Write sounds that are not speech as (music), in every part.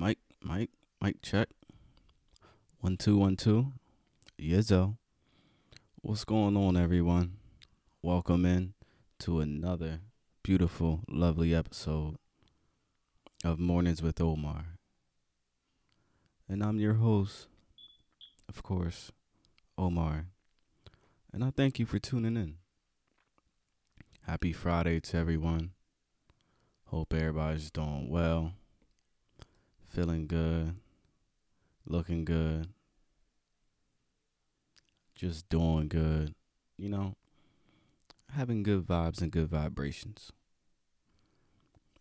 Mic, mic, mic, check. One, two, one, two. Yizzo. What's going on, everyone? Welcome in to another beautiful, lovely episode of Mornings with Omar. And I'm your host, of course, Omar. And I thank you for tuning in. Happy Friday to everyone. Hope everybody's doing well, feeling good, looking good, just doing good, you know, having good vibes and good vibrations.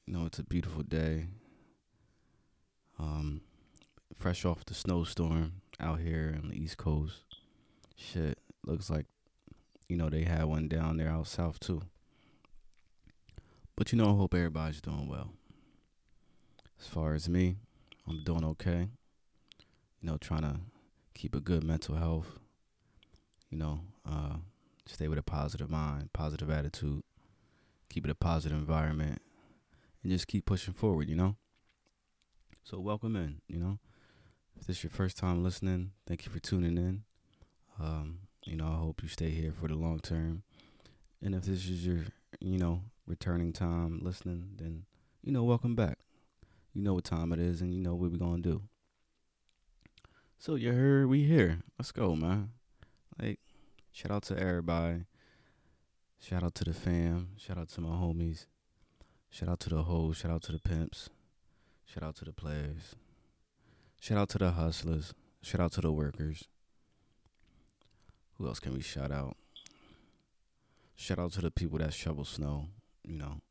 You know, it's a beautiful day. Um, fresh off the snowstorm out here on the East Coast. Shit, looks like, you know, they had one down there out south too. But you know, I hope everybody's doing well. As far as me, I'm doing okay. You know, trying to keep a good mental health. You know, uh, stay with a positive mind, positive attitude, keep it a positive environment, and just keep pushing forward, you know? So, welcome in, you know? If this is your first time listening, thank you for tuning in. Um, you know, I hope you stay here for the long term. And if this is your, you know, returning time listening, then you know, welcome back. You know what time it is, and you know what we're gonna do. So you heard we here. Let's go, man. Like, shout out to everybody. Shout out to the fam. Shout out to my homies. Shout out to the hoes. Shout out to the pimps. Shout out to the players. Shout out to the hustlers. Shout out to the workers. Who else can we shout out? Shout out to the people that shovel snow you know,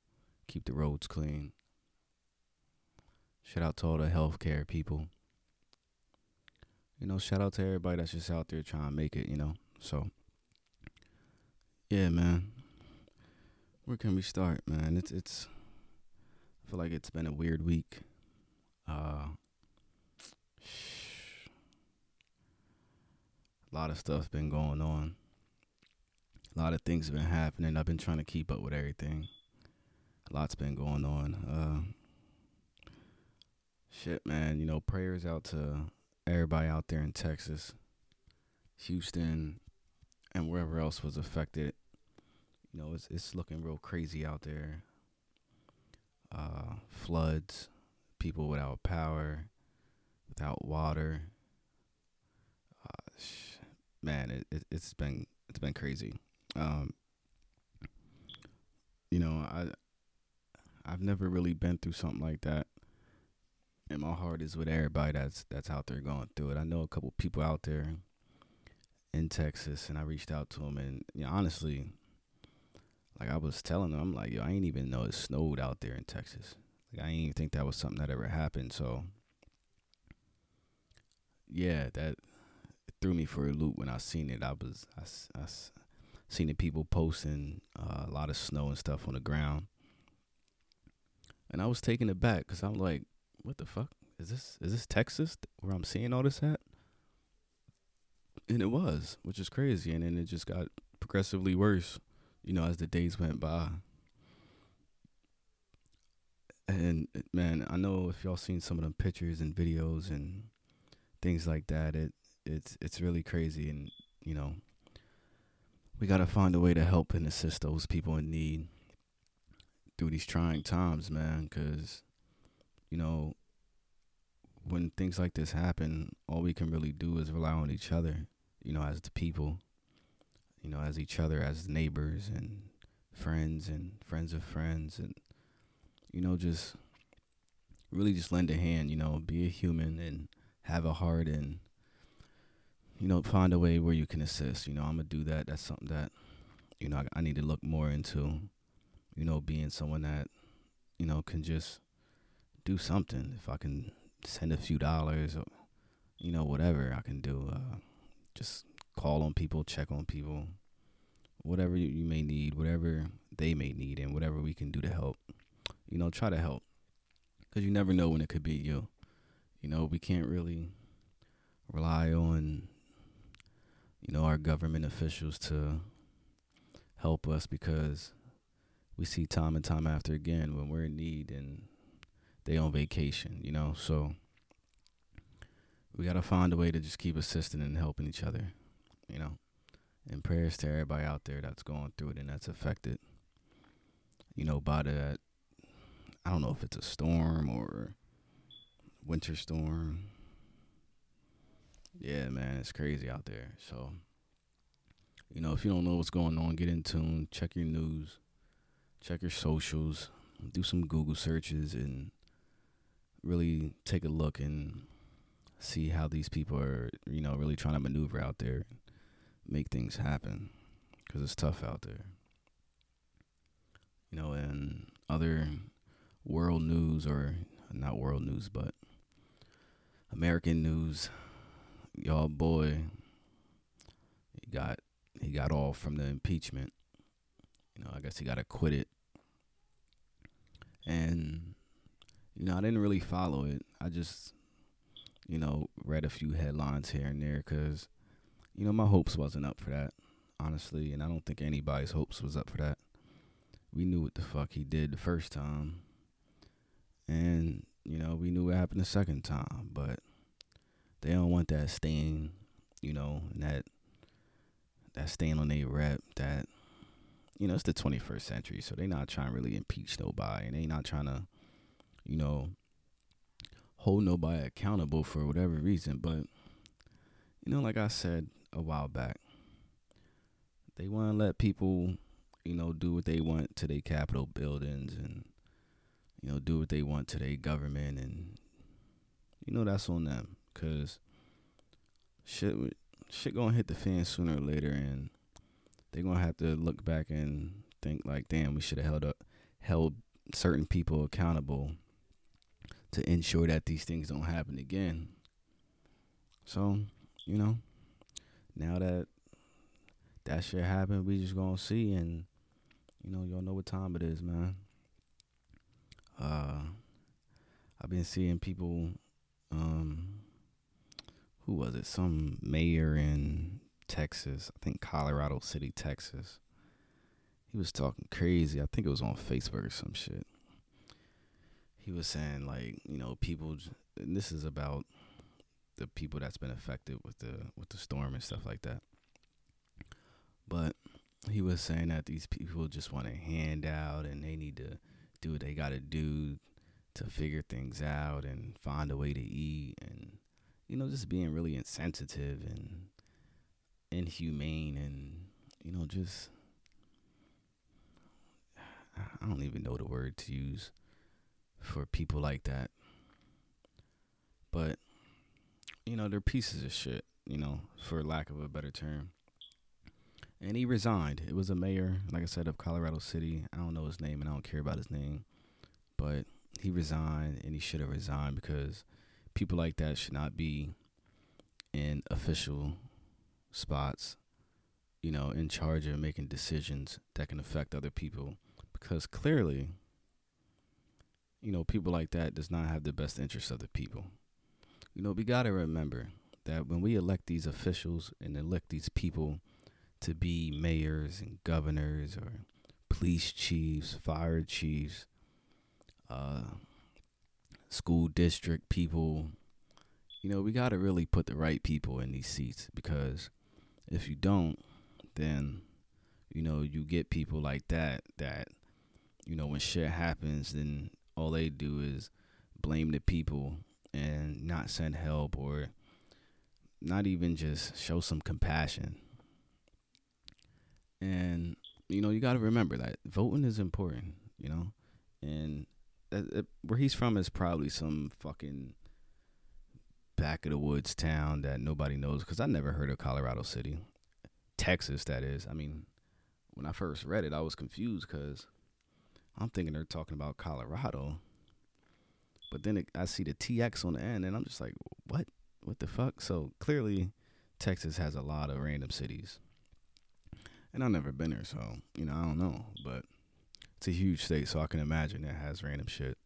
keep the roads clean. Shout out to all the healthcare people. You know, shout out to everybody that's just out there trying to make it, you know. So, yeah, man. Where can we start, man? It's it's I feel like it's been a weird week. Uh a lot of stuff's been going on. A lot of things have been happening. I've been trying to keep up with everything A lot's been going on. Uh, shit, man. You know, prayers out to everybody out there in Texas, Houston, and wherever else was affected. You know, it's it's looking real crazy out there. Uh, floods, people without power, without water. Uh, sh- man, it, it it's been it's been crazy. Um, you know, I I've never really been through something like that. And my heart is with everybody that's that's out there going through it. I know a couple people out there in Texas, and I reached out to them, and you know, honestly, like I was telling them, I'm like, yo, I ain't even know it snowed out there in Texas. Like I ain't even think that was something that ever happened. So, yeah, that threw me for a loop when I seen it. I was I, I seen the people posting uh, a lot of snow and stuff on the ground, and I was taken aback because I'm like, what the fuck is this? Is this Texas where I'm seeing all this at? And it was, which is crazy. And then it just got progressively worse, you know, as the days went by. And eh, man, I know if y'all seen some of them pictures and videos and things like that, it it's it's really crazy. And you know, we gotta find a way to help and assist those people in need through these trying times, man, because, you know, when things like this happen, all we can really do is rely on each other, you know, as the people, you know, as each other, as neighbors and friends and friends of friends, and, you know, just really just lend a hand, you know, be a human and have a heart and, you know, find a way where you can assist. You know, I'm to do that. That's something that, you know, I, I need to look more into you know, being someone that, you know, can just do something. If I can send a few dollars or, you know, whatever I can do, uh, just call on people, check on people, whatever you may need, whatever they may need, and whatever we can do to help. You know, try to help. Because you never know when it could be you. You know, we can't really rely on, you know, our government officials to help us because we see time and time after again when we're in need and they on vacation, you know. So we gotta find a way to just keep assisting and helping each other, you know. And prayers to everybody out there that's going through it and that's affected, you know, by that. I don't know if it's a storm or winter storm. Yeah, man, it's crazy out there. So, you know, if you don't know what's going on, get in tune, check your news, check your socials, do some Google searches, and really take a look and see how these people are, you know, really trying to maneuver out there, make things happen, because it's tough out there. You know, and other world news, or not world news, but American news, y'all boy, he got he got off from the impeachment. You know, I guess he got acquitted. And you know, I didn't really follow it. I just you know, read a few headlines here and there cuz you know, my hopes wasn't up for that, honestly, and I don't think anybody's hopes was up for that. We knew what the fuck he did the first time. And you know, we knew what happened the second time, but they don't want that stain, you know, that that stain on their rep that you know, it's the 21st century, so they not trying to really impeach nobody, and they not trying to, you know, hold nobody accountable for whatever reason. But you know, like I said a while back, they want to let people, you know, do what they want to their Capitol buildings and you know do what they want to their government, and you know that's on them, cause shit shit gonna hit the fan sooner or later, and they're gonna have to look back and think like, damn, we should have held up held certain people accountable to ensure that these things don't happen again. So, you know, now that that shit happened, we just gonna see and you know, y'all know what time it is, man. Uh I've been seeing people um who was it? Some mayor in Texas, I think Colorado City, Texas. He was talking crazy. I think it was on Facebook or some shit. He was saying like, you know, people and this is about the people that's been affected with the with the storm and stuff like that. But he was saying that these people just want a handout and they need to do what they got to do to figure things out and find a way to eat and you know, just being really insensitive and inhumane and, you know, just, I don't even know the word to use for people like that. But, you know, they're pieces of shit, you know, for lack of a better term. And he resigned. It was a mayor, like I said, of Colorado City. I don't know his name and I don't care about his name. But he resigned and he should have resigned because people like that should not be in official spots, you know, in charge of making decisions that can affect other people because clearly you know, people like that does not have the best interests of the people. You know, we got to remember that when we elect these officials and elect these people to be mayors and governors or police chiefs, fire chiefs, uh, school district people, you know, we got to really put the right people in these seats because if you don't, then, you know, you get people like that, that, you know, when shit happens, then all they do is blame the people and not send help or not even just show some compassion. And, you know, you got to remember that voting is important, you know, and where he's from is probably some fucking back of the woods town that nobody knows because I never heard of Colorado City, Texas. That is. I mean, when I first read it, I was confused because I'm thinking they're talking about Colorado, but then it, I see the TX on the end, and I'm just like, what? What the fuck? So clearly, Texas has a lot of random cities, and I've never been there, so you know I don't know, but it's a huge state, so I can imagine it has random shit.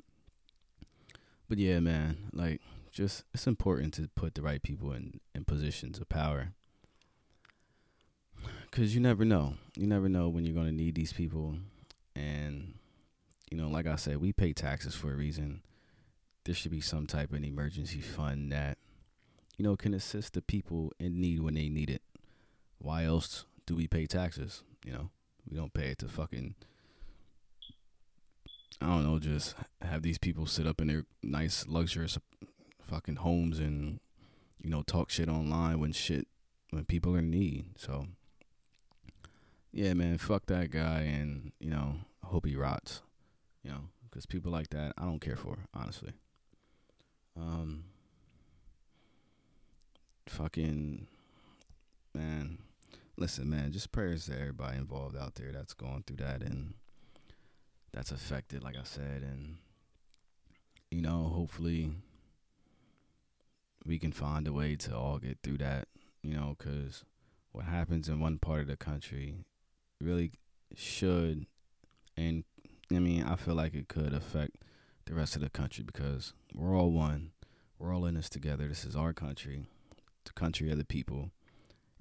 But yeah, man, like just it's important to put the right people in in positions of power because you never know you never know when you're going to need these people and you know like i said we pay taxes for a reason there should be some type of emergency fund that you know, can assist the people in need when they need it. Why else do we pay taxes? You know, we don't pay it to fucking I don't know, just have these people sit up in their nice luxurious fucking homes and you know talk shit online when shit when people are in need. So yeah, man, fuck that guy, and you know, hope he rots. You know, because people like that, I don't care for, honestly. Um, fucking man, listen, man, just prayers to everybody involved out there that's going through that and that's affected, like I said, and you know, hopefully we can find a way to all get through that, you know, because what happens in one part of the country really should, and I mean, I feel like it could affect the rest of the country because we're all one. We're all in this together. This is our country, the country of the people,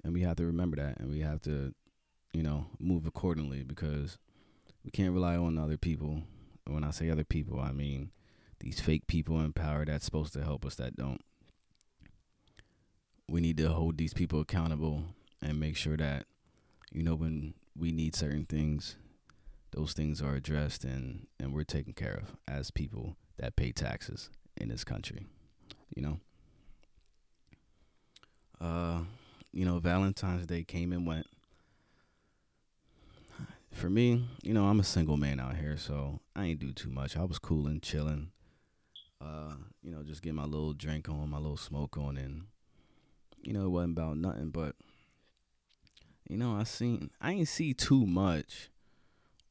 and we have to remember that, and we have to, you know, move accordingly because we can't rely on other people. When I say other people, I mean these fake people in power that's supposed to help us that don't. We need to hold these people accountable and make sure that, you know, when we need certain things, those things are addressed and, and we're taken care of as people that pay taxes in this country. You know? Uh, you know, Valentine's Day came and went for me, you know, I'm a single man out here, so I ain't do too much. I was cool and chilling. Uh, you know, just get my little drink on, my little smoke on, and you know, it wasn't about nothing. But you know, I seen, I ain't see too much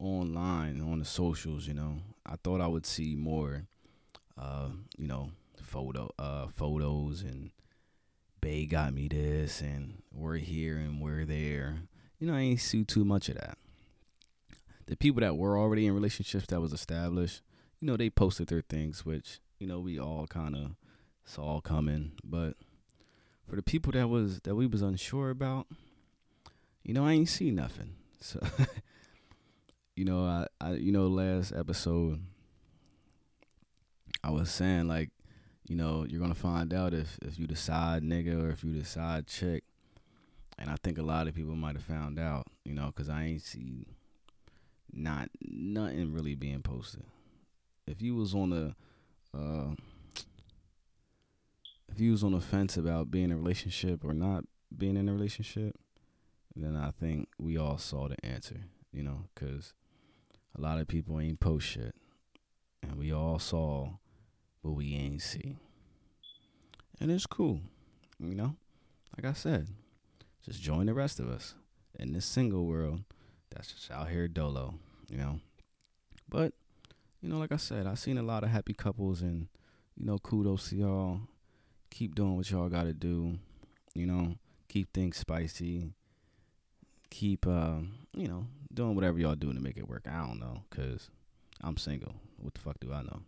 online on the socials. You know, I thought I would see more. Uh, you know, photo, uh, photos and Bay got me this, and we're here and we're there. You know, I ain't see too much of that the people that were already in relationships that was established, you know, they posted their things, which you know we all kind of saw coming. But for the people that was that we was unsure about, you know, I ain't see nothing. So, (laughs) you know, I, I you know last episode I was saying like, you know, you're gonna find out if if you decide nigga or if you decide chick. And I think a lot of people might have found out, you know, because I ain't see not nothing really being posted. If you was on the uh, if you was on the fence about being in a relationship or not being in a relationship, then I think we all saw the answer, you know, because a lot of people ain't post shit, and we all saw what we ain't see, and it's cool, you know. Like I said, just join the rest of us in this single world that's just out here dolo, you know. But, you know, like I said, I seen a lot of happy couples and, you know, kudos to y'all. Keep doing what y'all gotta do. You know, keep things spicy. Keep uh, you know, doing whatever y'all doing to make it work. I don't know, cause I'm single. What the fuck do I know?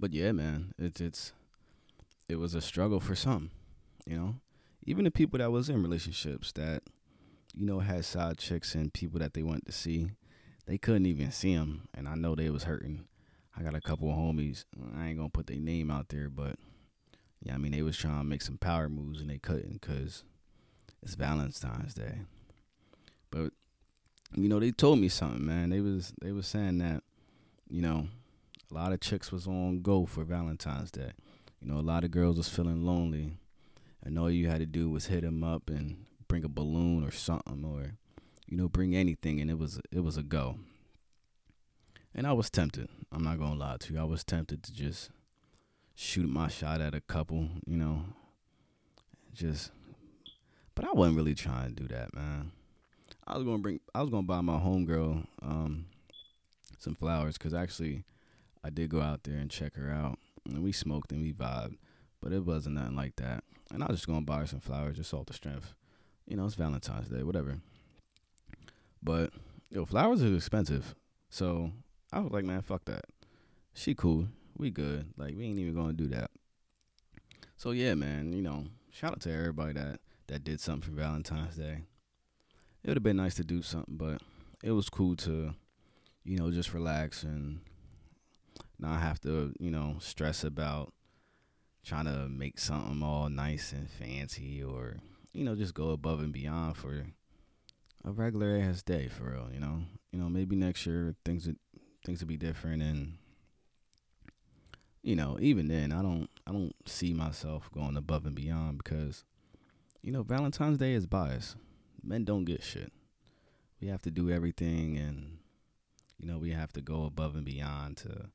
But yeah, man, it's it's it was a struggle for some, you know. Even the people that was in relationships that you know, had side chicks and people that they wanted to see. They couldn't even see them, and I know they was hurting. I got a couple of homies. I ain't gonna put their name out there, but yeah, I mean they was trying to make some power moves and they couldn't because it's Valentine's Day. But you know, they told me something, man. They was they was saying that, you know, a lot of chicks was on go for Valentine's Day. You know, a lot of girls was feeling lonely, and all you had to do was hit them up and bring a balloon or something or you know bring anything and it was it was a go and i was tempted i'm not gonna lie to you i was tempted to just shoot my shot at a couple you know just but i wasn't really trying to do that man i was gonna bring i was gonna buy my homegirl um some flowers because actually i did go out there and check her out and we smoked and we vibed but it wasn't nothing like that and i was just gonna buy her some flowers just off the strength you know, it's Valentine's Day, whatever. But yo, flowers are expensive. So I was like, man, fuck that. She cool. We good. Like we ain't even gonna do that. So yeah, man, you know, shout out to everybody that that did something for Valentine's Day. It would have been nice to do something, but it was cool to, you know, just relax and not have to, you know, stress about trying to make something all nice and fancy or you know just go above and beyond for a regular ass day for real you know? You know maybe next year things would things would be different and you know even then i don't i don't see myself going above and beyond because you know valentine's day is biased men don't get shit. We have to do everything and you know we have to go above and beyond to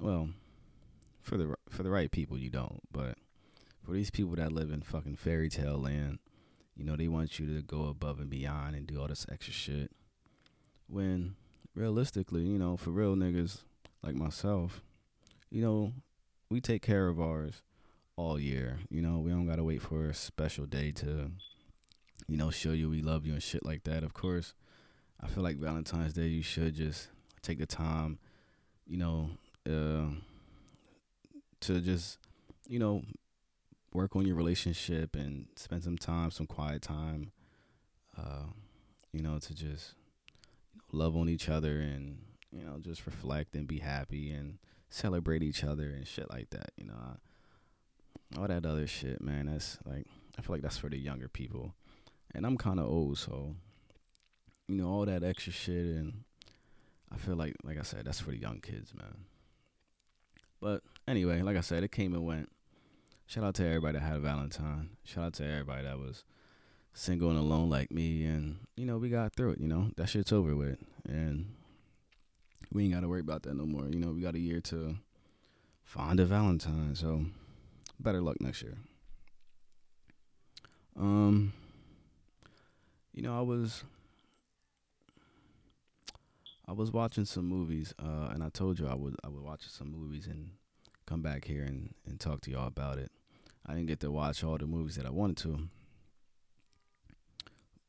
well for the for the right people you don't. But for these people that live in fucking fairy tale land you know they want you to go above and beyond and do all this extra shit. When realistically you know for real niggas like myself you know we take care of ours all year. You know we don't gotta wait for a special day to you know show you we love you and shit like that of course i feel like valentine's day you should just take the time you know uh to just, you know, work on your relationship and spend some time, some quiet time, uh, you know, to just love on each other and, you know, just reflect and be happy and celebrate each other and shit like that, you know. all that other shit, man, that's like, I feel like that's for the younger people. And I'm kind of old, so, you know, all that extra shit and I feel like, like I said, that's for the young kids, man. But anyway, like I said, it came and went. Shout out to everybody that had a Valentine. Shout out to everybody that was single and alone like me. And, you know, we got through it, you know. That shit's over with. And we ain't got to worry about that no more. You know, we got a year to find a Valentine. So, better luck next year. Um, you know, I was I was watching some movies, uh, and I told you I would I would watch some movies and come back here and, and talk to y'all about it. I didn't get to watch all the movies that I wanted to.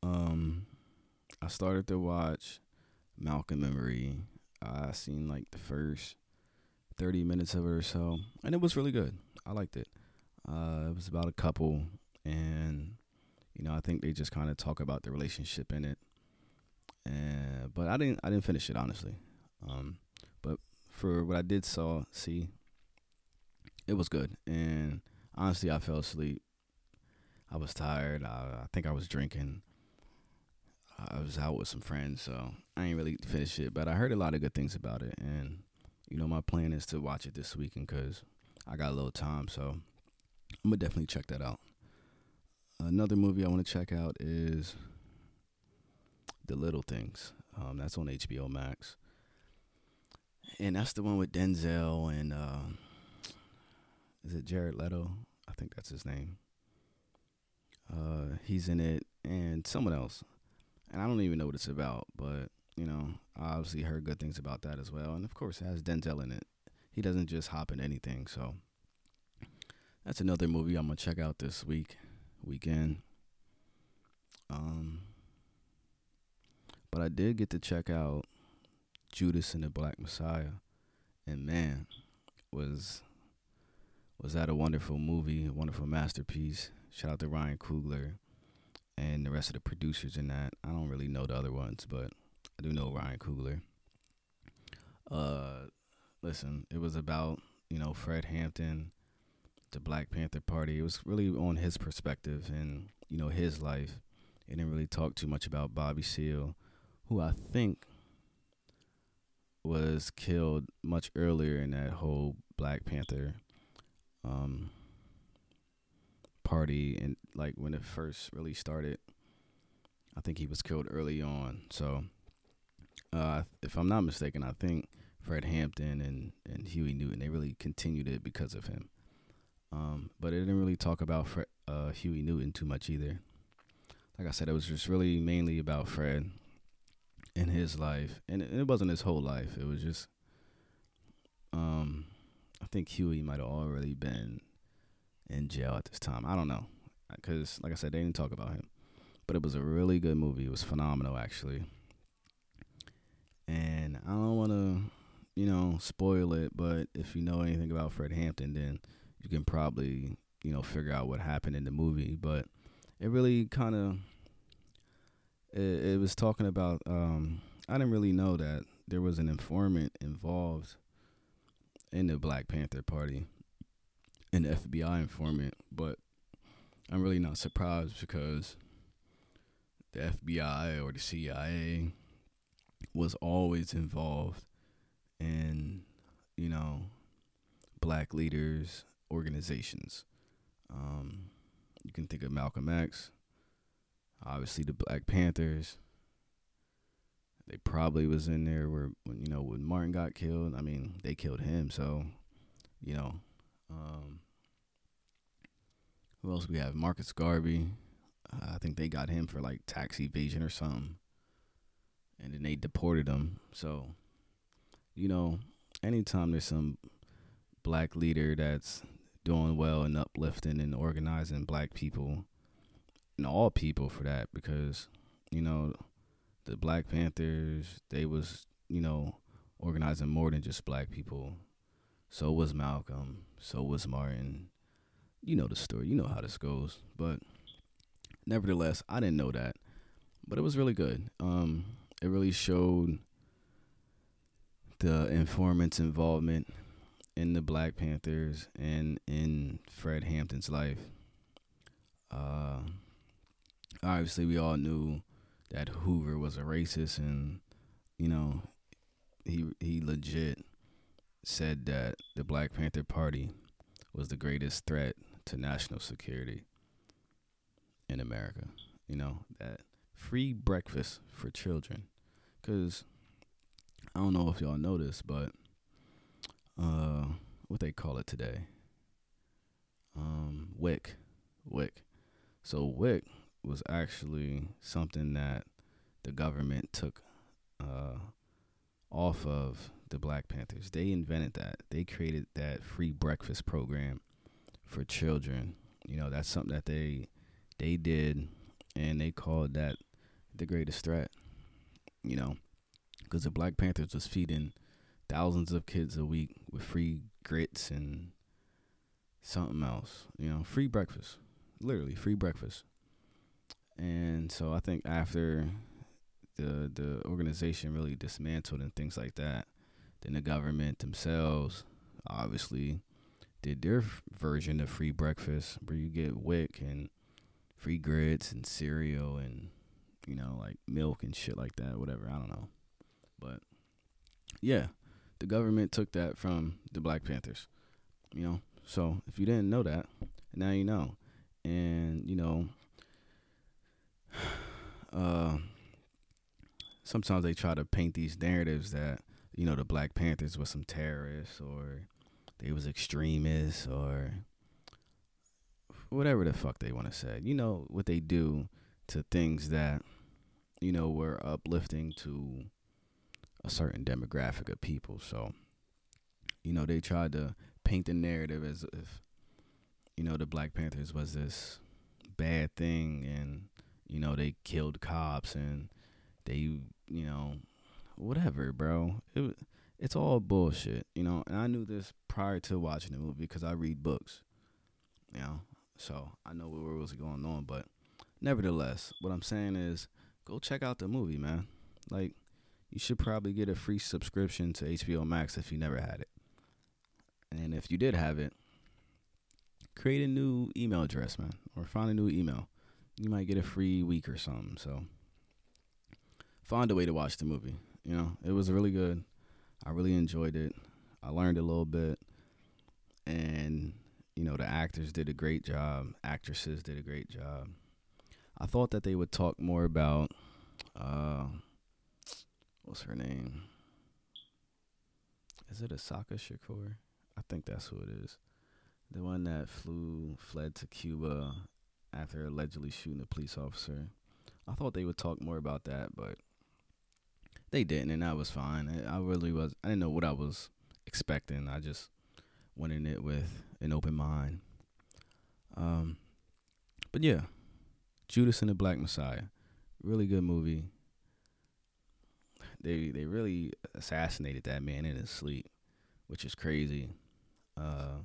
Um, I started to watch Malcolm and Marie. I seen like the first thirty minutes of it or so, and it was really good. I liked it. Uh, it was about a couple, and you know, I think they just kind of talk about the relationship in it and but I didn't I didn't finish it honestly. Um, but for what I did saw see, it was good. And honestly, I fell asleep. I was tired. I, I think I was drinking. I was out with some friends, so I ain't really finished it. But I heard a lot of good things about it, and you know, my plan is to watch it this weekend because I got a little time. So I'm gonna definitely check that out. Another movie I want to check out is the Little Things. Um, that's on HBO Max, and that's the one with Denzel and uh, is it Jared Leto? I think that's his name. Uh, he's in it, and someone else, and I don't even know what it's about, but you know, I obviously heard good things about that as well, and of course, it has Denzel in it. He doesn't just hop in anything, so that's another movie I'm gonna check out this week, weekend. Um, but I did get to check out Judas and the Black Messiah, and man, was was that a wonderful movie, a wonderful masterpiece. Shout out to Ryan Coogler and the rest of the producers in that. I don't really know the other ones, but I do know Ryan Coogler. Uh, listen, it was about you know Fred Hampton, the Black Panther Party. It was really on his perspective and you know his life. It didn't really talk too much about Bobby Seale who I think was killed much earlier in that whole Black Panther um, party and like when it first really started. I think he was killed early on. So, uh, if I'm not mistaken, I think Fred Hampton and, and Huey Newton they really continued it because of him. Um, but it didn't really talk about uh, Huey Newton too much either. Like I said, it was just really mainly about Fred and his life, and it, it wasn't his whole life. It was just, um, I think Huey might have already been in jail at this time. I don't know, because like I said, they didn't talk about him. But it was a really good movie. It was phenomenal, actually. And I don't want to, you know, spoil it. But if you know anything about Fred Hampton, then you can probably, you know, figure out what happened in the movie. But it really kind of it, it was talking about. Um, I didn't really know that there was an informant involved in the Black Panther Party, an FBI informant, but I'm really not surprised because the FBI or the CIA was always involved in, you know, black leaders, organizations. Um, you can think of Malcolm X, obviously the Black Panthers. They probably was in there where when you know when Martin got killed. I mean, they killed him, so you know. Um, who else we have? Marcus Garvey. Uh, I think they got him for like tax evasion or something, and then they deported him. So, you know, anytime there's some black leader that's doing well and uplifting and organizing black people and all people for that because you know the black panthers they was you know organizing more than just black people. So was malcolm so was martin. You know the story you know how this goes. But nevertheless i didn't know that but it was really good. Um it really showed the informant's involvement in the Black Panthers and in Fred Hampton's life. Uh, obviously, we all knew that Hoover was a racist, and you know, he he legit said that the Black Panther Party was the greatest threat to national security in America. You know that free breakfast for children, because I don't know if y'all this, but uh, what they call it today. Um, WIC, WIC. So WIC was actually something that the government took uh, off of the Black Panthers. They invented that. They created that free breakfast program for children. You know, that's something that they they did, and they called that the greatest threat. You know, because the Black Panthers was feeding thousands of kids a week with free grits and something else. You know, free breakfast, literally free breakfast. And so I think after the the organization really dismantled and things like that, then the government themselves obviously did their version of free breakfast where you get WIC and free grits and cereal and you know like milk and shit like that whatever i don't know but yeah the government took that from the Black Panthers. You know, so if you didn't know that, now you know. And you know, (sighs) uh, sometimes they try to paint these narratives that you know the Black Panthers were some terrorists or they was extremists or whatever the fuck they want to say. You know what they do to things that you know were uplifting to a certain demographic of people. So, you know, they tried to paint the narrative as if, you know, the Black Panthers was this bad thing and, you know, they killed cops and they, you know, whatever, bro. It it's all bullshit, you know. And I knew this prior to watching the movie because I read books, you know. So I know what was going on, but nevertheless, what I'm saying is, go check out the movie, man. Like, you should probably get a free subscription to HBO Max if you never had it. And if you did have it, create a new email address, man, or find a new email. You might get a free week or something. So find a way to watch the movie. You know, it was really good. I really enjoyed it. I learned a little bit. And, you know, the actors did a great job. Actresses did a great job. I thought that they would talk more about uh, what's her name? Is it Assata Shakur? I think that's who it is. The one that flew, fled to Cuba after allegedly shooting a police officer. I thought they would talk more about that, but they didn't, and that was fine. I really was. I didn't know what I was expecting. I just went in it with an open mind. Um, but yeah, Judas and the Black Messiah, really good movie they they really assassinated that man in his sleep, which is crazy. Uh,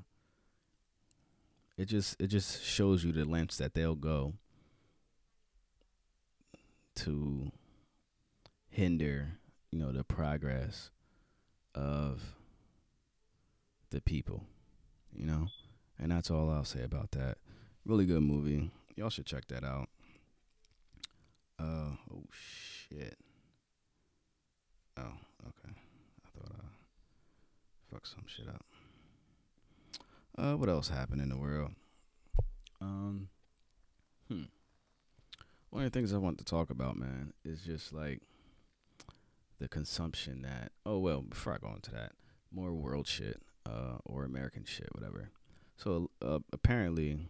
it just it just shows you the lengths that they'll go to hinder, you know, the progress of the people, you know. And that's all I'll say about that. Really good movie. Y'all should check that out. Uh oh shit. Oh, okay. I thought I fucked some shit up. Uh what else happened in the world? Um hmm. One of the things I want to talk about, man, is just like the consumption that oh well, before I go into that, more world shit, uh, or American shit, whatever. So uh, apparently,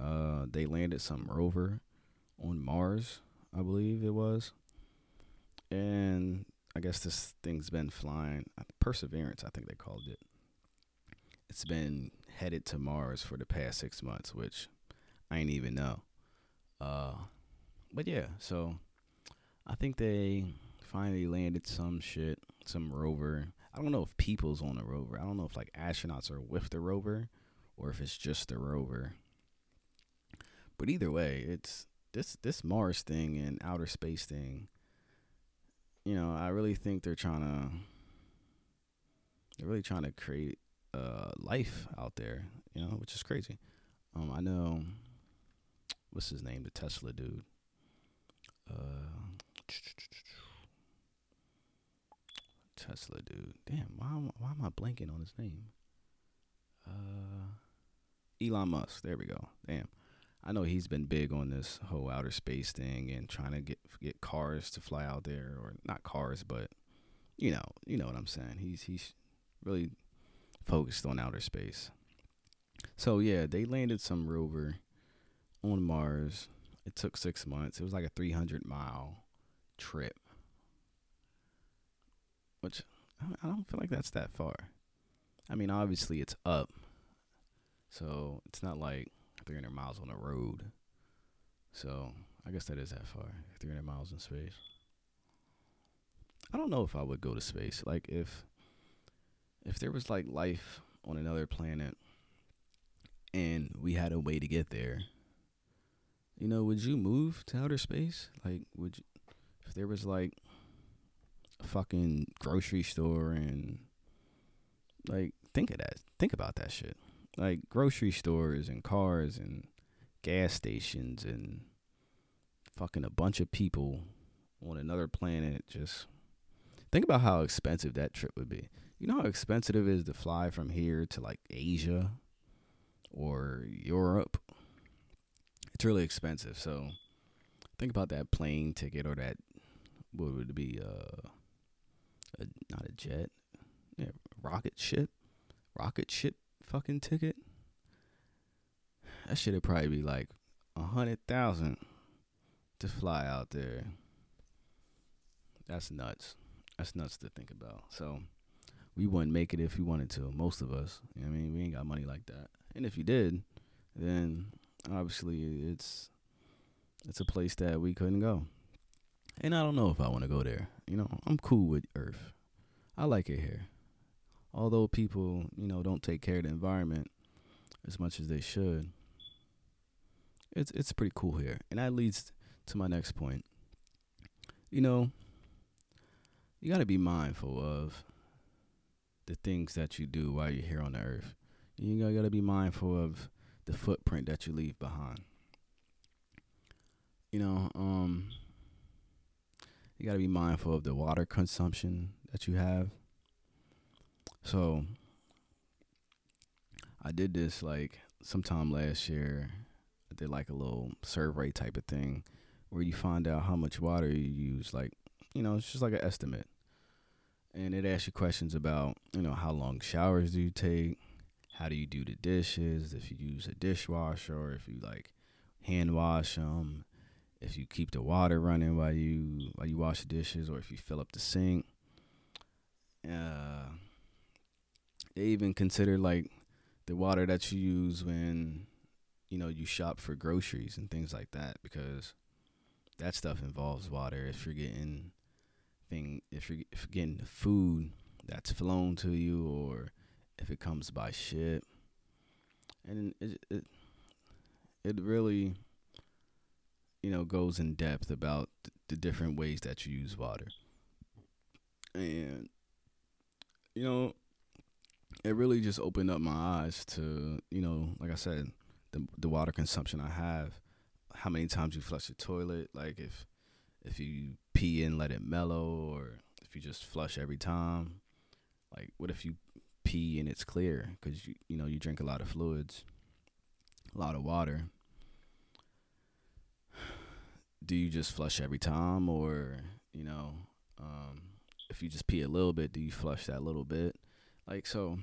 uh, they landed some rover on Mars, I believe it was, and I guess this thing's been flying. Uh, Perseverance, I think they called it. It's been headed to Mars for the past six months, which I ain't even know. Uh, but yeah, so I think they finally landed some shit, some rover. I don't know if people's on the rover. I don't know if like astronauts are with the rover or if it's just the rover. But either way, it's this this Mars thing and outer space thing. You know, I really think they're trying to they're really trying to create uh life out there, you know, which is crazy. Um I know what's his name, the Tesla dude. Uh Tesla dude. Damn, why why am I blanking on his name? Uh Elon Musk. There we go. Damn. I know he's been big on this whole outer space thing and trying to get get cars to fly out there or not cars, but you know, you know what I'm saying. He's he's really focused on outer space. So yeah, they landed some rover on Mars. It took 6 months. It was like a 300 mile trip. Which I don't feel like that's that far. I mean, obviously it's up. So, it's not like 300 miles on the road. So I guess that is that far. 300 miles in space. I don't know if I would go to space. Like if if there was like life on another planet and we had a way to get there, you know, would you move to outer space? Like would you if there was like a fucking grocery store and like think of that. Think about that shit like grocery stores and cars and gas stations and fucking a bunch of people on another planet just think about how expensive that trip would be. You know how expensive it is to fly from here to like asia or europe? It's really expensive so think about that plane ticket or that what would it be uh a, not a jet? Yeah rocket ship? Rocket ship fucking ticket, that shit'd probably be like a hundred thousand to fly out there. That's nuts. That's nuts to think about. So we wouldn't make it if we wanted to. Most of us, you know I mean, we ain't got money like that. And if you did, then obviously it's it's a place that we couldn't go. And I don't know if I want to go there. You know, I'm cool with Earth. I like it here although people, you know, don't take care of the environment as much as they should, it's it's pretty cool here. And that leads to my next point. You know, you got to be mindful of the things that you do while you're here on the earth. You got to be mindful of the footprint that you leave behind. You know, um you got to be mindful of the water consumption that you have so I did this like sometime last year. I did like a little survey type of thing where you find out how much water you use. Like, you know, it's just like an estimate. And it asks you questions about, you know, how long showers do you take? How do you do the dishes? If you use a dishwasher or if you like hand wash them, if you keep the water running while you while you wash the dishes, or if you fill up the sink. Uh, they even consider like the water that you use when you know you shop for groceries and things like that because that stuff involves water. If you're getting thing if you're, if you're getting food that's flown to you or if it comes by ship. And it it it really you know goes in depth about the different ways that you use water. And you know it really just opened up my eyes to you know, like I said, the the water consumption I have, how many times you flush the toilet, like if if you pee and let it mellow, or if you just flush every time. Like, what if you pee and it's clear because you you know you drink a lot of fluids, a lot of water. Do you just flush every time, or you know, um, if you just pee a little bit, do you flush that little bit? Like so,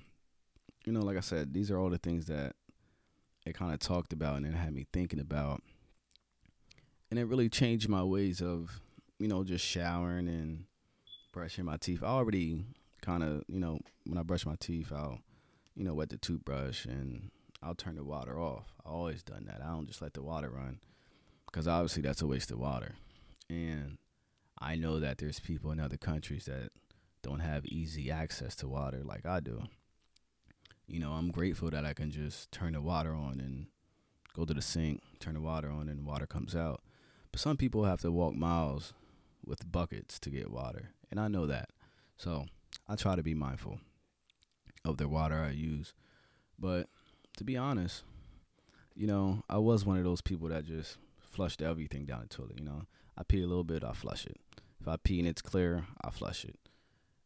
you know, like I said, these are all the things that it kind of talked about and it had me thinking about, and it really changed my ways of, you know, just showering and brushing my teeth. I already kind of, you know, when I brush my teeth, I'll, you know, wet the toothbrush and I'll turn the water off. I always done that. I don't just let the water run because obviously that's a waste of water. And I know that there's people in other countries that don't have easy access to water like I do. You know, I'm grateful that I can just turn the water on and go to the sink, turn the water on, and water comes out. But some people have to walk miles with buckets to get water, and I know that. So I try to be mindful of the water I use. But to be honest, you know, I was one of those people that just flushed everything down the toilet. You know, I pee a little bit, I flush it. If I pee and it's clear, I flush it.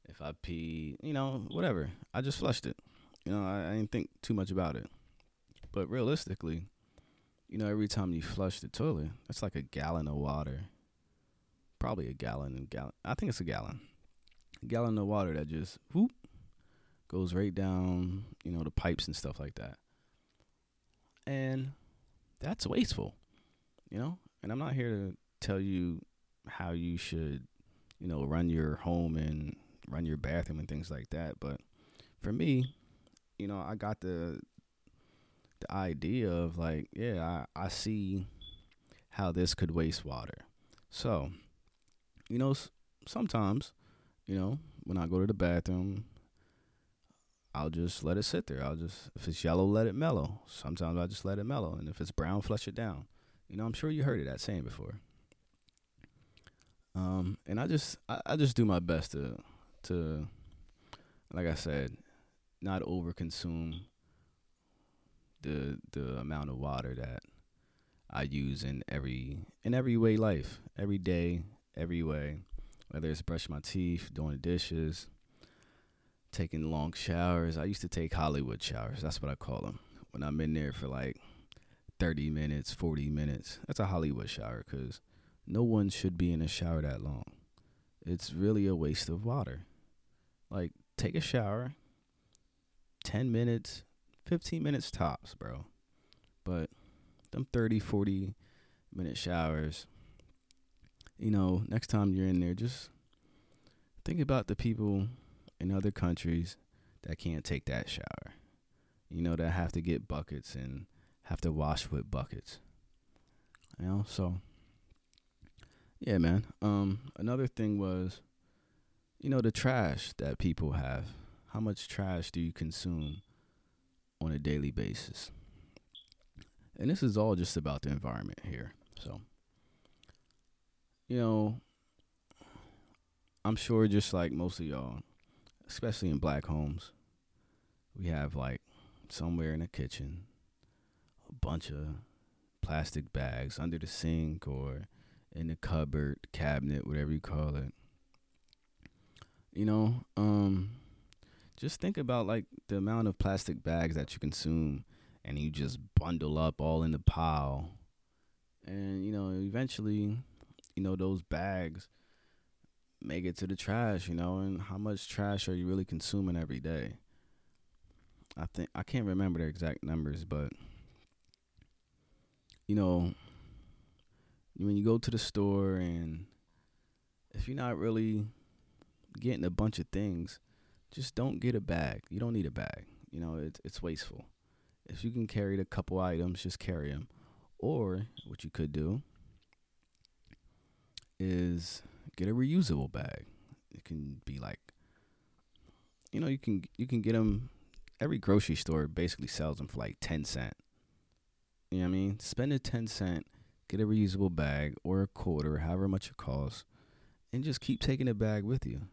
If I pee, you know, whatever, I just flushed it. You know, I, I didn't think too much about it. But realistically, you know, every time you flush the toilet, that's like a gallon of water. Probably a gallon and gallon. I think it's a gallon. A gallon of water that just whoop goes right down, you know, the pipes and stuff like that. And that's wasteful, you know? And I'm not here to tell you how you should, you know, run your home and run your bathroom and things like that. But for me, you know, I got the the idea of like, yeah, I, I see how this could waste water. So, you know, sometimes, you know, when I go to the bathroom, I'll just let it sit there. I'll just, if it's yellow, let it mellow. Sometimes I just let it mellow. And if it's brown, flush it down. You know, I'm sure you heard of that saying before. Um, and I just, I, I just do my best to, to, like I said, not overconsume the the amount of water that I use in every in every way life, every day, every way. Whether it's brushing my teeth, doing the dishes, taking long showers. I used to take Hollywood showers. That's what I call them. When I'm in there for like 30 minutes, 40 minutes. That's a Hollywood shower cuz no one should be in a shower that long. It's really a waste of water. Like take a shower, 10 minutes, 15 minutes tops, bro. But them 30, 40 minute showers, you know, next time you're in there, just think about the people in other countries that can't take that shower. You know, that have to get buckets and have to wash with buckets. You know, so yeah, man. Um another thing was you know the trash that people have how much trash do you consume on a daily basis? And this is all just about the environment here. So, you know, I'm sure just like most of y'all, especially in black homes, we have like somewhere in the kitchen a bunch of plastic bags under the sink or in the cupboard, cabinet, whatever you call it. You know, um just think about like the amount of plastic bags that you consume and you just bundle up all in the pile. And you know eventually you know those bags make it to the trash you know and how much trash are you really consuming every day? I think i can't remember the exact numbers but you know when you go to the store and if you're not really getting a bunch of things just don't get a bag. You don't need a bag. You know, it's it's wasteful. If you can carry a couple items, just carry them. Or what you could do is get a reusable bag. It can be like you know, you can you can get them every grocery store basically sells them for like 10 cent. You know what I mean? Spend a 10 cent, get a reusable bag or a quarter, however much it costs, and just keep taking the bag with you.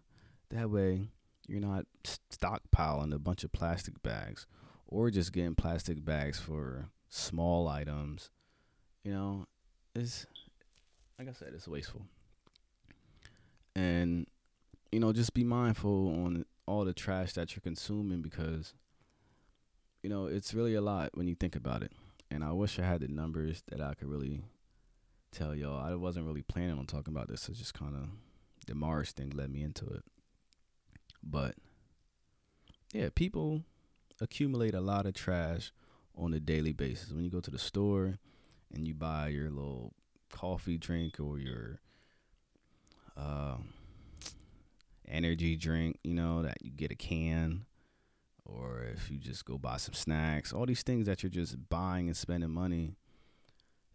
That way, you're not stockpiling a bunch of plastic bags or just getting plastic bags for small items. You know, it's like I said, it's wasteful. And you know, just be mindful on all the trash that you're consuming because you know, it's really a lot when you think about it. And I wish I had the numbers that I could really tell y'all. I wasn't really planning on talking about this. It's just kind of the Mars thing led me into it. But yeah, people accumulate a lot of trash on a daily basis. When you go to the store and you buy your little coffee drink or your uh, energy drink, you know, that you get a can, or if you just go buy some snacks, all these things that you're just buying and spending money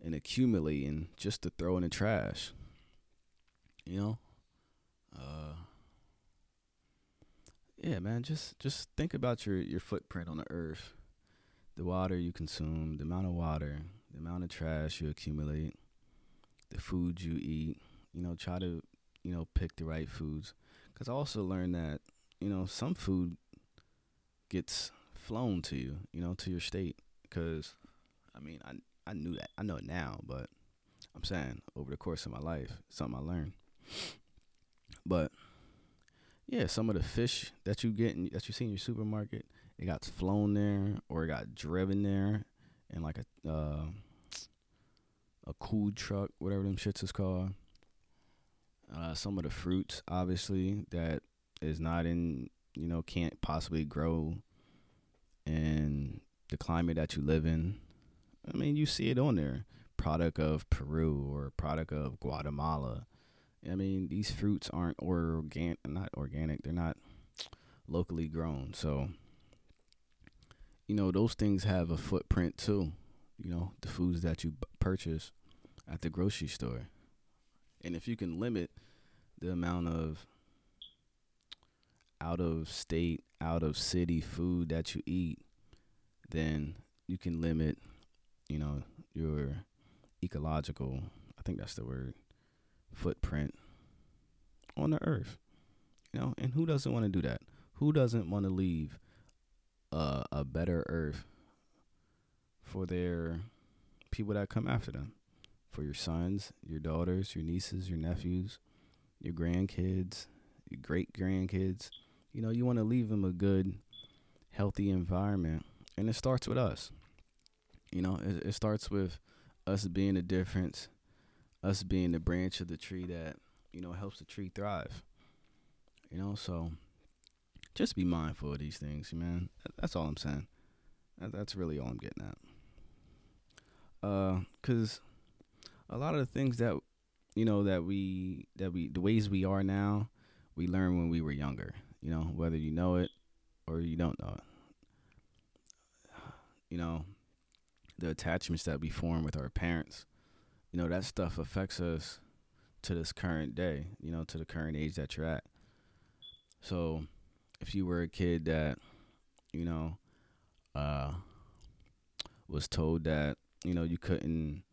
and accumulating just to throw in the trash. You know? Uh yeah, man, just just think about your your footprint on the earth. The water you consume, the amount of water, the amount of trash you accumulate, the food you eat. You know, try to, you know, pick the right foods. Cuz I also learned that, you know, some food gets flown to you, you know, to your state cuz I mean, I I knew that. I know it now, but I'm saying over the course of my life, something I learned. But yeah, some of the fish that you get in, that you see in your supermarket, it got flown there or it got driven there in like a uh, a cool truck, whatever them shits is called. Uh, some of the fruits, obviously, that is not in, you know, can't possibly grow in the climate that you live in. I mean, you see it on there, product of Peru or product of Guatemala I mean, these fruits aren't organic, not organic. They're not locally grown. So, you know, those things have a footprint too. You know, the foods that you purchase at the grocery store. And if you can limit the amount of out of state, out of city food that you eat, then you can limit, you know, your ecological, I think that's the word, footprint on the earth. You know, and who doesn't want to do that? Who doesn't want to leave uh, a better earth for their people that come after them? For your sons, your daughters, your nieces, your nephews, your grandkids, your great grandkids. You know, you want to leave them a good, healthy environment. And it starts with us. You know, it, it starts with us being the difference us being the branch of the tree that you know helps the tree thrive. You know, so just be mindful of these things, man. That's all I'm saying. That's really all I'm getting at. Uh, cause a lot of the things that you know that we that we the ways we are now, we learned when we were younger. You know, whether you know it or you don't know it. You know, the attachments that we form with our parents you know that stuff affects us to this current day you know to the current age that you're at. So if you were a kid that you know uh was told that you know you couldn't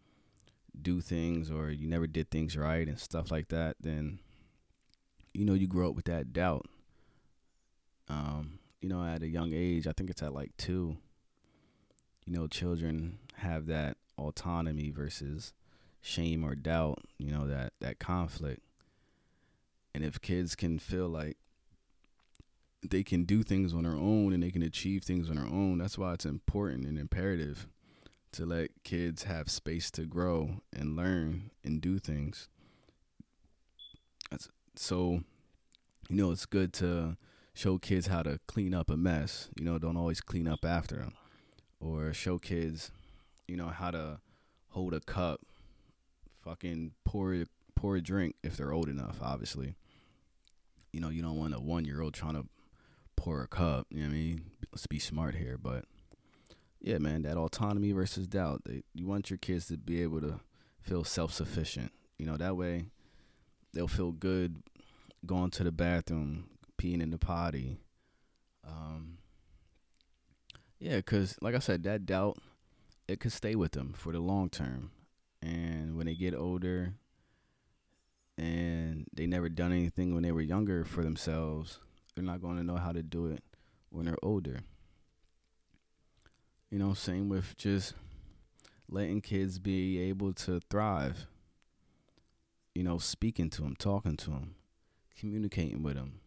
do things or you never did things right and stuff like that then you know you grow up with that doubt. Um you know at a young age i think it's at like 2 you know children have that autonomy versus shame or doubt, you know, that that conflict. And if kids can feel like they can do things on their own and they can achieve things on their own, that's why it's important and imperative to let kids have space to grow and learn and do things. So, you know, it's good to show kids how to clean up a mess. You know, don't always clean up after them, or show kids, you know, how to hold a cup fucking pour pour a drink if they're old enough. Obviously, you know you don't want a one year old trying to pour a cup. You know what I mean? Let's be smart here, but yeah, man, that autonomy versus doubt. They, you want your kids to be able to feel self sufficient. You know that way they'll feel good going to the bathroom, peeing in the potty. Um, yeah, cause like I said, that doubt it could stay with them for the long term and when they get older and they never done anything when they were younger for themselves they're not going to know how to do it when they're older. You know, same with just letting kids be able to thrive. You know, speaking to them, talking to them, communicating with them.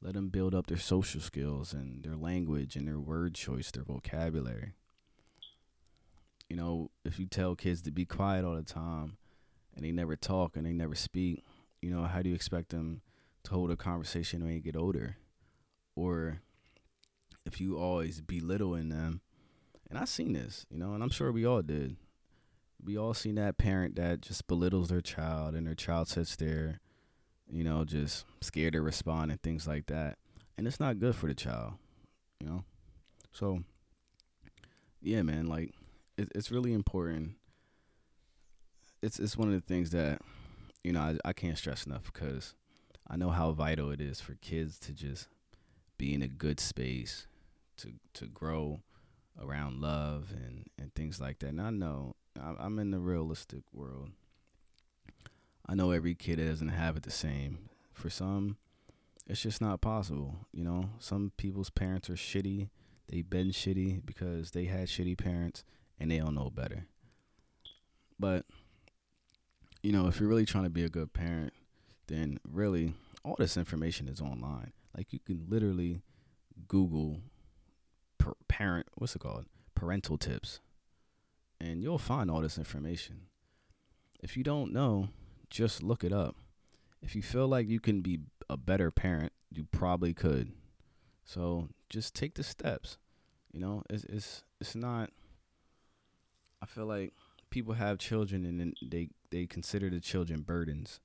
Let them build up their social skills and their language and their word choice, their vocabulary. You know, if you tell kids to be quiet all the time and they never talk and they never speak, you know, how do you expect them to hold a conversation when they get older? Or if you always belittle in them, and I've seen this, you know, and I'm sure we all did. We all seen that parent that just belittles their child and their child sits there, you know, just scared to respond and things like that. And it's not good for the child, you know? So, yeah, man, like, it, it's really important. It's it's one of the things that you know I, I can't stress enough because I know how vital it is for kids to just be in a good space to to grow around love and and things like that. And I know I'm in the realistic world. I know every kid doesn't have it the same. For some, it's just not possible. You know, some people's parents are shitty. They've been shitty because they had shitty parents and they don't know better. But you know, if you're really trying to be a good parent, then really all this information is online. Like you can literally Google per- parent, what's it called? Parental tips. And you'll find all this information. If you don't know, just look it up. If you feel like you can be a better parent, you probably could. So just take the steps. You know, it's it's it's not I feel like people have children and they they consider the children burdens.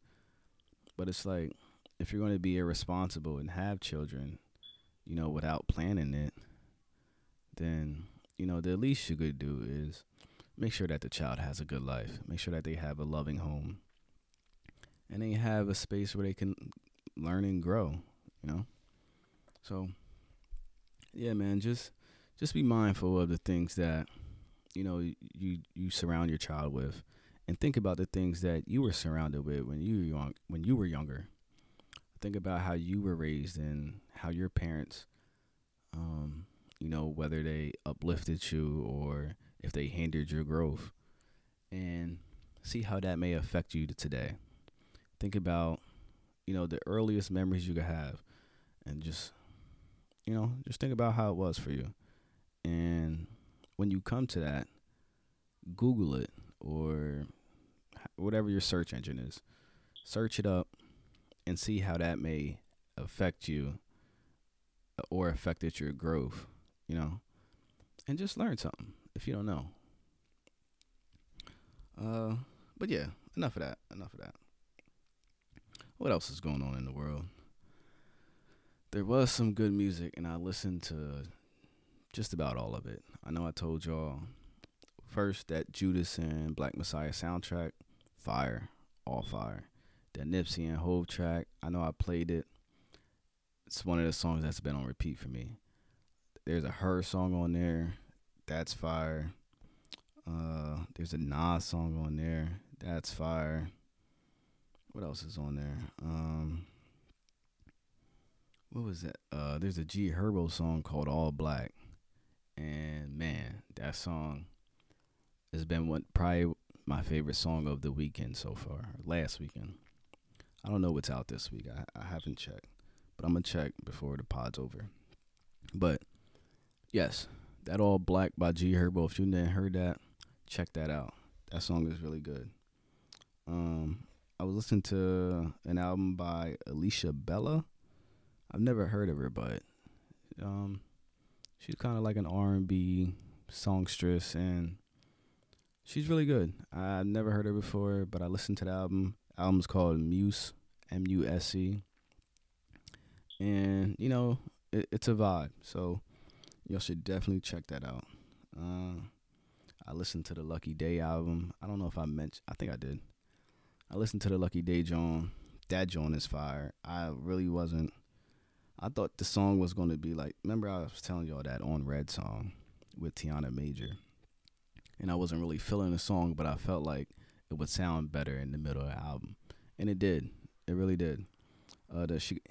But it's like if you're going to be irresponsible and have children, you know, without planning it, then you know the least you could do is make sure that the child has a good life. Make sure that they have a loving home, and they have a space where they can learn and grow. You know, so yeah, man, just just be mindful of the things that you know you you surround your child with and think about the things that you were surrounded with when you were young when you were younger. Think about how you were raised and how your parents um you know whether they uplifted you or if they hindered your growth. And see how that may affect you today. Think about you know the earliest memories you could have and just you know just think about how it was for you. And when you come to that, Google it or whatever your search engine is. Search it up and see how that may affect you or affected your growth, you know. And just learn something if you don't know. Uh but yeah, enough of that. Enough of that. What else is going on in the world? There was some good music and I listened to just about all of it. I know I told y'all first that Judas and Black Messiah soundtrack, fire, all fire. That Nipsey and Hove track, I know I played it. It's one of the songs that's been on repeat for me. There's a H.E.R. song on there, that's fire. Uh, there's a Nas song on there, that's fire. What else is on there? Um, what was that? Uh, there's a G Herbo song called All Black and man, that song has been what probably my favorite song of the weekend so far. Last weekend. I don't know what's out this week. I, I haven't checked, but I'm gonna check before the pod's over. But yes, that all black by G Herbo. If you didn't heard that, check that out. That song is really good. Um, I was listening to an album by Alicia Bella. I've never heard of her, but um, she's kind of like an R&B songstress and she's really good. I've never heard her before, but I listened to the album. The album's called Muse, M U S E. And, you know, it, it's a vibe. So y'all should definitely check that out. Uh, I listened to the Lucky Daye album. I don't know if I mentioned, I think I did. I listened to the Lucky Daye John. That John is fire. I really wasn't I thought the song was going to be like, remember I was telling y'all that on Red song with Tiana Major. And I wasn't really feeling the song, but I felt like it would sound better in the middle of the album. And it did. It really did. Uh, the she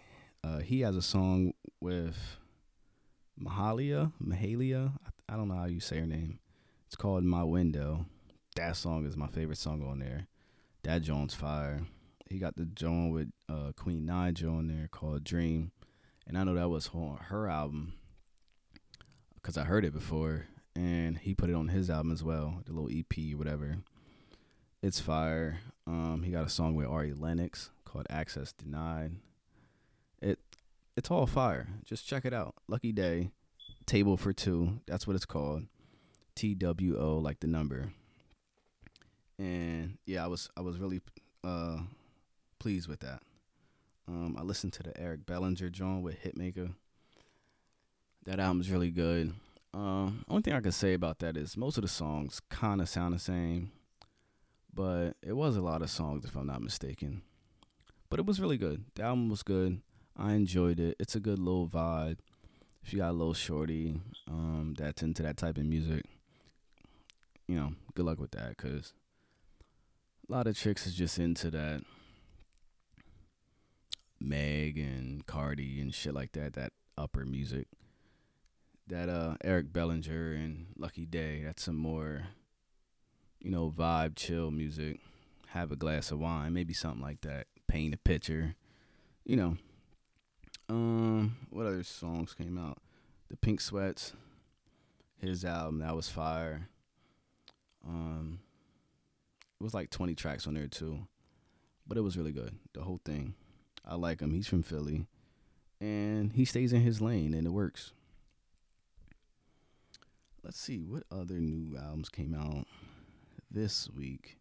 Uh, he has a song with Mahalia, Mahalia. I, I don't know how you say her name. It's called My Window. That song is my favorite song on there. That Jones fire. He got the joint with uh, Queen Naija on there called Dream, and I know that was her, her album because I heard it before, and he put it on his album as well, the little EP whatever. It's fire. Um, he got a song with Ari Lennox called Access Denied. It it's all fire. Just check it out. Lucky Daye, Table for Two. That's what it's called. T W O, like the number. And yeah, I was I was really uh, pleased with that. Um, I listened to the Eric Bellinger joint with Hitmaka. That album's really good. Um, only thing I can say about that is most of the songs kind of sound the same, but it was a lot of songs if I'm not mistaken. But it was really good. The album was good. I enjoyed it. It's a good little vibe. If you got a little shorty um, that's into that type of music, you know, good luck with that. Cause a lot of chicks is just into that Meg and Cardi and shit like that. That upper music. That uh Eric Bellinger and Lucky Daye, That's some more, you know, vibe, chill music. Have a glass of wine, maybe something like that. Paint a picture, you know. Um, what other songs came out? The Pink Sweats, his album that was fire. Um, it was like 20 tracks on there too, but it was really good. The whole thing, I like him. He's from Philly, and he stays in his lane, and it works. Let's see what other new albums came out this week.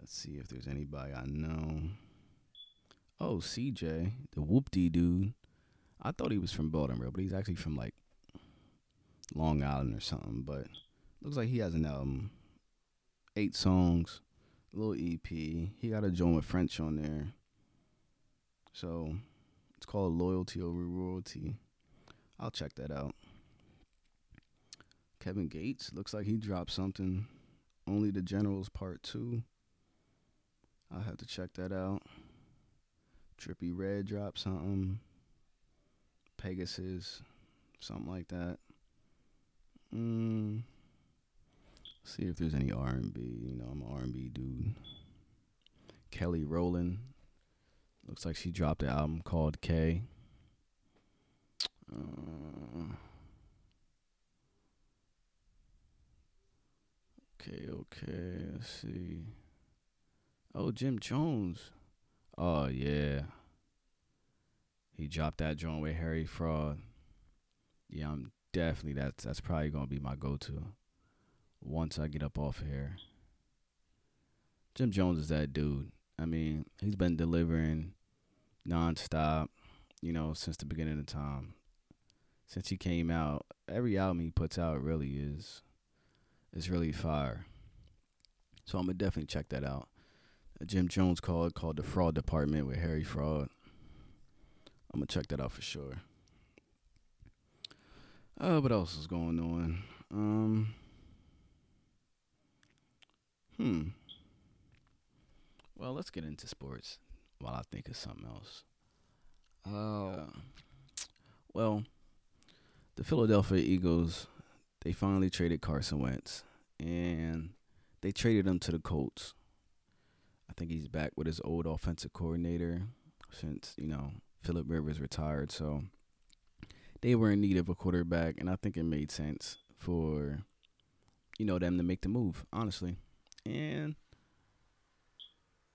Let's see if there's anybody I know. Oh, CJ, the whoopty dude. I thought he was from Baltimore, but he's actually from like Long Island or something. But looks like he has an album, eight songs, little EP. He got a joint with French on there. So it's called Loyalty Over Royalty. I'll check that out. Kevin Gates looks like he dropped something. Only the Generals Part Two. I'll have to check that out. Trippie Redd dropped something. Pegasus, something like that. Mm, see if there's any R and B. You know, I'm an R and B dude. Kelly Rowland looks like she dropped an album called K. Uh, okay, okay. Let's see. Oh, Jim Jones. Oh yeah. He dropped that joint with Harry Fraud. Yeah, I'm definitely that's that's probably gonna be my go to once I get up off of here. Jim Jones is that dude. I mean, he's been delivering nonstop, you know, since the beginning of time. Since he came out, every album he puts out really is is really fire. So I'm gonna definitely check that out. A Jim Jones called called the Fraud Department with Harry Fraud. I'm gonna check that out for sure. Uh, what else is going on? Um, hmm. Well, let's get into sports while I think of something else. Uh, well, the Philadelphia Eagles they finally traded Carson Wentz, and they traded him to the Colts. I think he's back with his old offensive coordinator since you know Philip Rivers retired. So they were in need of a quarterback, and I think it made sense for you know them to make the move, honestly. And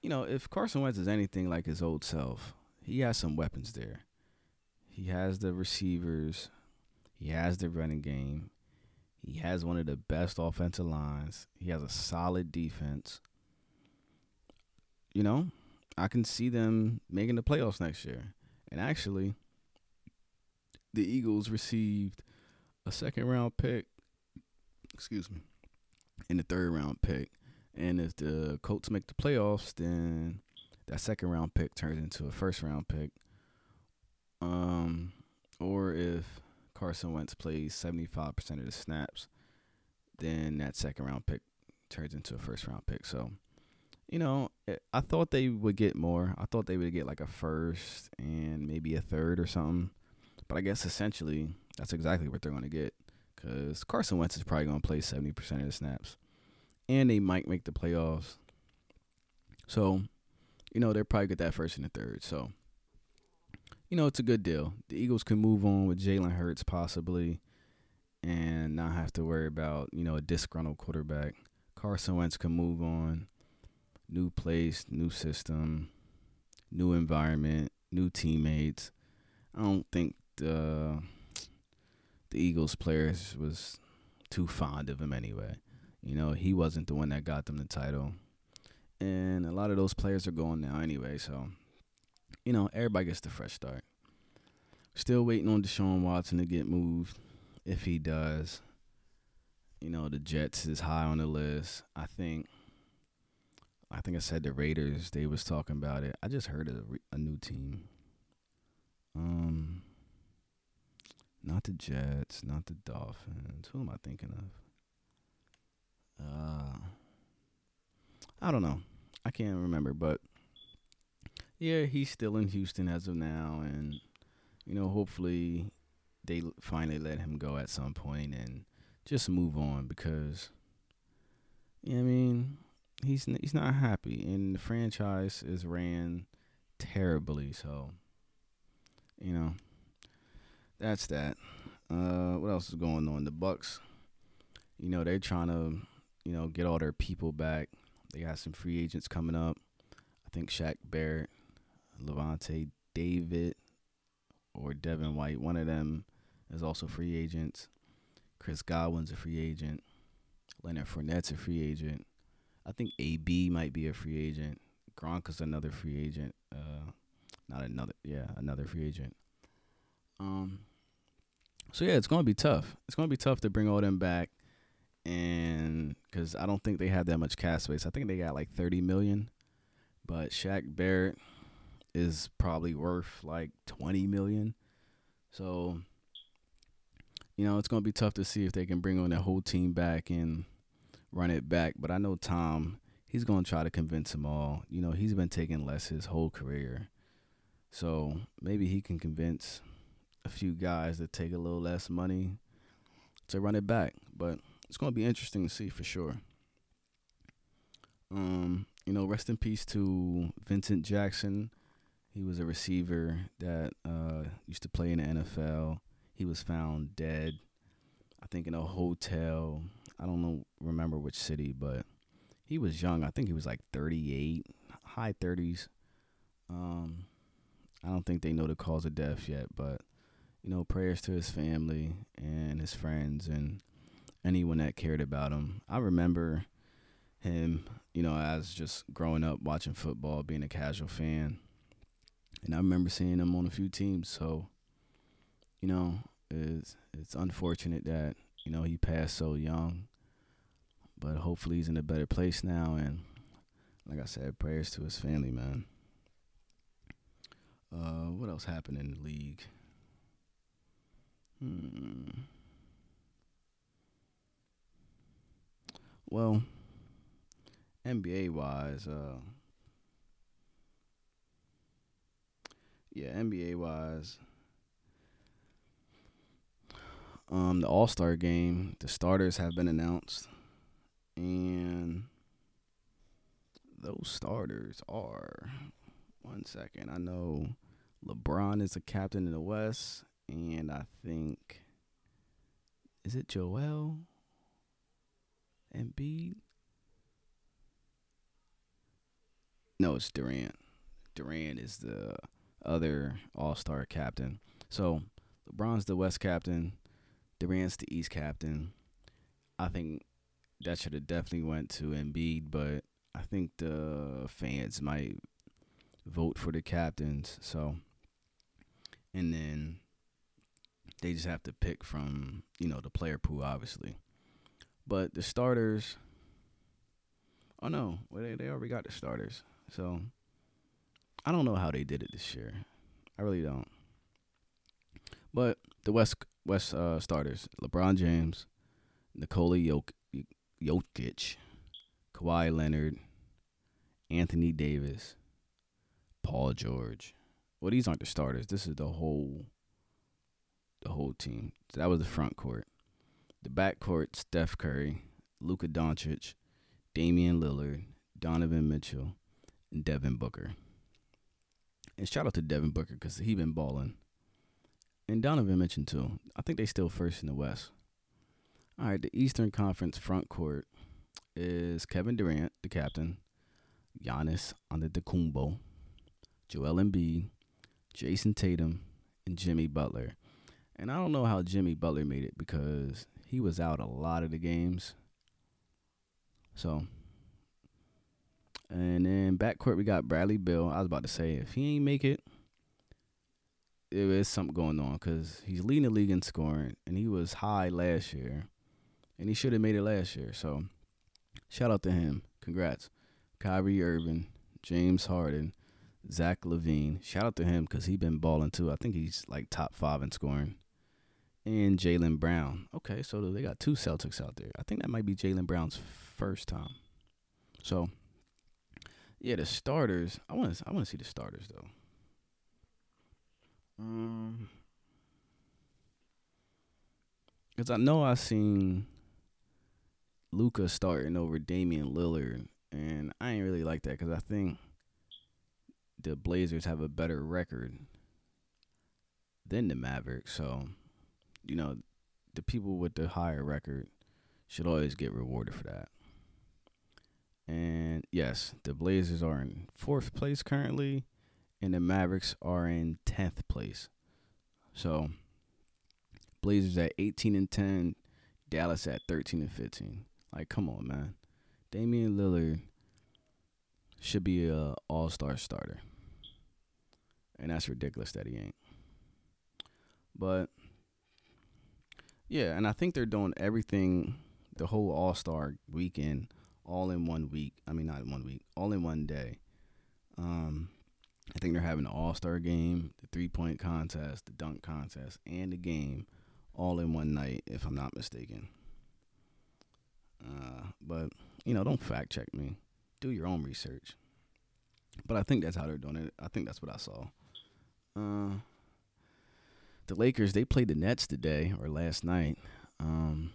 you know, if Carson Wentz is anything like his old self, he has some weapons there. He has the receivers, he has the running game, he has one of the best offensive lines, he has a solid defense. You know, I can see them making the playoffs next year. And actually, the Eagles received a second round pick, excuse me, in the third round pick. And if the Colts make the playoffs, then that second round pick turns into a first round pick. Um, or if Carson Wentz plays 75% of the snaps, then that second round pick turns into a first round pick. So you know, eh, I thought they would get more. I thought they would get like a first and maybe a third or something. But I guess essentially that's exactly what they're going to get because Carson Wentz is probably going to play 70% of the snaps. And they might make the playoffs. So, you know, they'll probably get that first and the third. So, you know, it's a good deal. The Eagles can move on with Jalen Hurts possibly and not have to worry about, you know, a disgruntled quarterback. Carson Wentz can move on new place, new system, new environment, new teammates. I don't think the the Eagles players was too fond of him anyway. You know, he wasn't the one that got them the title. And a lot of those players are going now anyway, so you know, everybody gets the fresh start. Still waiting on Deshaun Watson to get moved. If he does, you know, the Jets is high on the list. I think I think I said the Raiders. They was talking about it. I just heard a, a new team. Um, not the Jets, not the Dolphins. Who am I thinking of? Uh, I don't know. I can't remember, but yeah, he's still in Houston as of now, and you know, hopefully they finally let him go at some point and just move on because, you know I mean, he's he's not happy, and the franchise is ran terribly. So, you know, that's that. Uh, what else is going on? The Bucks, you know, they're trying to, you know, get all their people back. They got some free agents coming up. I think Shaq Barrett, Lavonte David, or Devin White. One of them is also free agents. Chris Godwin's a free agent. Leonard Fournette's a free agent. I think AB might be a free agent. Gronk is another free agent. Uh, not another, yeah, another free agent. Um. So yeah, it's gonna be tough. It's gonna be tough to bring all them back, and because I don't think they have that much cap space. I think they got like thirty million, but Shaq Barrett is probably worth like twenty million. So, you know, it's gonna be tough to see if they can bring on that whole team back and run it back. But I know Tom, he's going to try to convince them all. You know, he's been taking less his whole career. So maybe he can convince a few guys to take a little less money to run it back. But it's going to be interesting to see for sure. Um, you know, rest in peace to Vincent Jackson. He was a receiver that uh, used to play in the NFL. He was found dead, I think, in a hotel I don't know remember which city, but he was young. I think he was like 38, high 30s. Um, I don't think they know the cause of death yet, but you know, prayers to his family and his friends and anyone that cared about him. I remember him, you know, as just growing up watching football, being a casual fan. And I remember seeing him on a few teams, so you know, it's it's unfortunate that, you know, he passed so young. But hopefully he's in a better place now. And like I said, prayers to his family, man. Uh, what else happened in the league? Hmm. Well, NBA wise, uh, yeah, NBA wise, um, the All Star game, the starters have been announced. And those starters are one second. I know LeBron is a captain in the West, and I think is it Joel Embiid? No, it's Durant. Durant is the other All Star captain. So LeBron's the West captain. Durant's the East captain. I think that should have definitely went to Embiid, but I think the fans might vote for the captains. So, and then they just have to pick from you know the player pool, obviously. But the starters, oh no, well they they already got the starters. So I don't know how they did it this year. I really don't. But the West West uh, starters: LeBron James, Nikola Jokic, Jokic, Kawhi Leonard, Anthony Davis, Paul George. Well, these aren't the starters. This is the whole the whole team. So that was the front court. The backcourt: Steph Curry, Luka Doncic, Damian Lillard, Donovan Mitchell, and Devin Booker. And shout out to Devin Booker because he been balling. And Donovan Mitchell too. I think they still first in the West. All right, the Eastern Conference front court is Kevin Durant, the captain, Giannis Antetokounmpo, Joel Embiid, Jayson Tatum, and Jimmy Butler. And I don't know how Jimmy Butler made it because he was out a lot of the games. So, and then backcourt we got Bradley Beal. I was about to say if he ain't make it, there is something going on because he's leading the league in scoring and he was high last year, and he should have made it last year. So, shout out to him. Congrats, Kyrie Irving, James Harden, Zach LaVine. Shout out to him because he been balling too. I think he's like top five in scoring. And Jaylen Brown. Okay, so they got two Celtics out there. I think that might be Jaylen Brown's first time. So, yeah, the starters. I want to. I want to see the starters though. Um, because I know I've seen Luka starting over Damian Lillard, and I ain't really like that because I think the Blazers have a better record than the Mavericks. So, you know, the people with the higher record should always get rewarded for that. And yes, the Blazers are in fourth place currently, and the Mavericks are in tenth place. So, Blazers at eighteen and ten, Dallas at thirteen and fifteen. Like, come on, man. Damian Lillard should be a All Star starter and that's ridiculous that he ain't. But yeah, and I think they're doing everything the whole All Star weekend all in one week. I mean, not in one week, all in one day. Um, I think they're having the All Star game, the three point contest, the dunk contest, and the game all in one night, if I'm not mistaken. Uh, but you know, don't fact check me. Do your own research. But I think that's how they're doing it. I think that's what I saw. Uh, the Lakers they played the Nets today or last night. Um,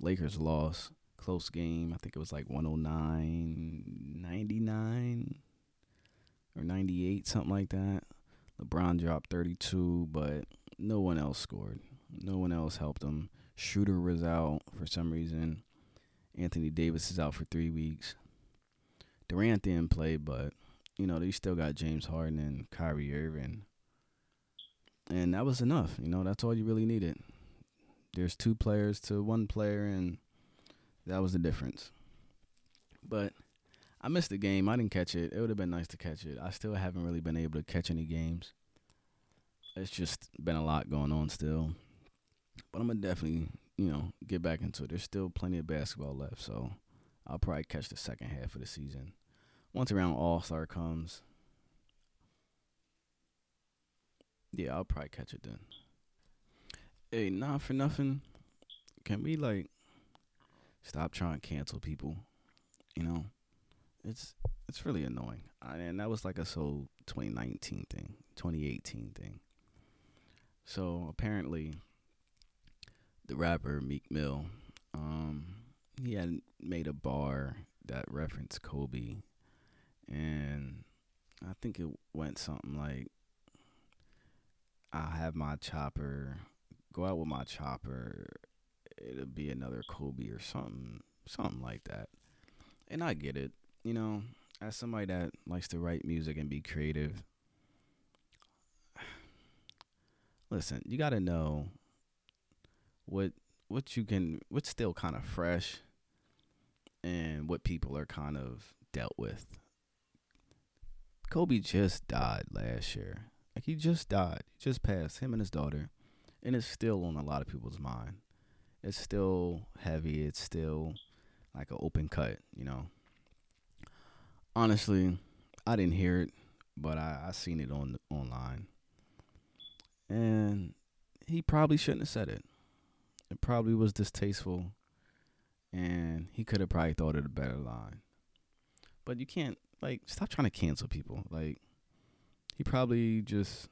Lakers lost close game. I think it was like 109 99 or 98 something like that. LeBron dropped 32, but no one else scored. No one else helped them. Shooter was out for some reason. Anthony Davis is out for 3 weeks. Durant didn't play, but you know, they still got James Harden and Kyrie Irving and that was enough. You know, that's all you really needed. There's two players to one player, and that was the difference. But I missed the game. I didn't catch it. It would have been nice to catch it. I still haven't really been able to catch any games. It's just been a lot going on still. But I'm gonna definitely, you know, get back into it. There's still plenty of basketball left, so I'll probably catch the second half of the season. Once around All Star comes, Yeah, I'll probably catch it then. Hey, not for nothing. Can we like stop trying to cancel people? You know, it's it's really annoying. I, and that was like a so 2019 thing, 2018 thing. So apparently, the rapper Meek Mill, um, he had made a bar that referenced Kobe, and I think it went something like I have my chopper, go out with my chopper. It'll be another Kobe or something, something like that. And I get it, you know, as somebody that likes to write music and be creative. (sighs) Listen, you got to know what what you can what's still kind of fresh and what people are kind of dealt with. Kobe just died last year. Like he just died. He just passed. Him and his daughter. And it's still on a lot of people's mind. It's still heavy. It's still like an open cut, you know. Honestly, I didn't hear it, but I, I seen it on online. And he probably shouldn't have said it. It probably was distasteful and he could have probably thought of a better line. But you can't like stop trying to cancel people. Like he probably just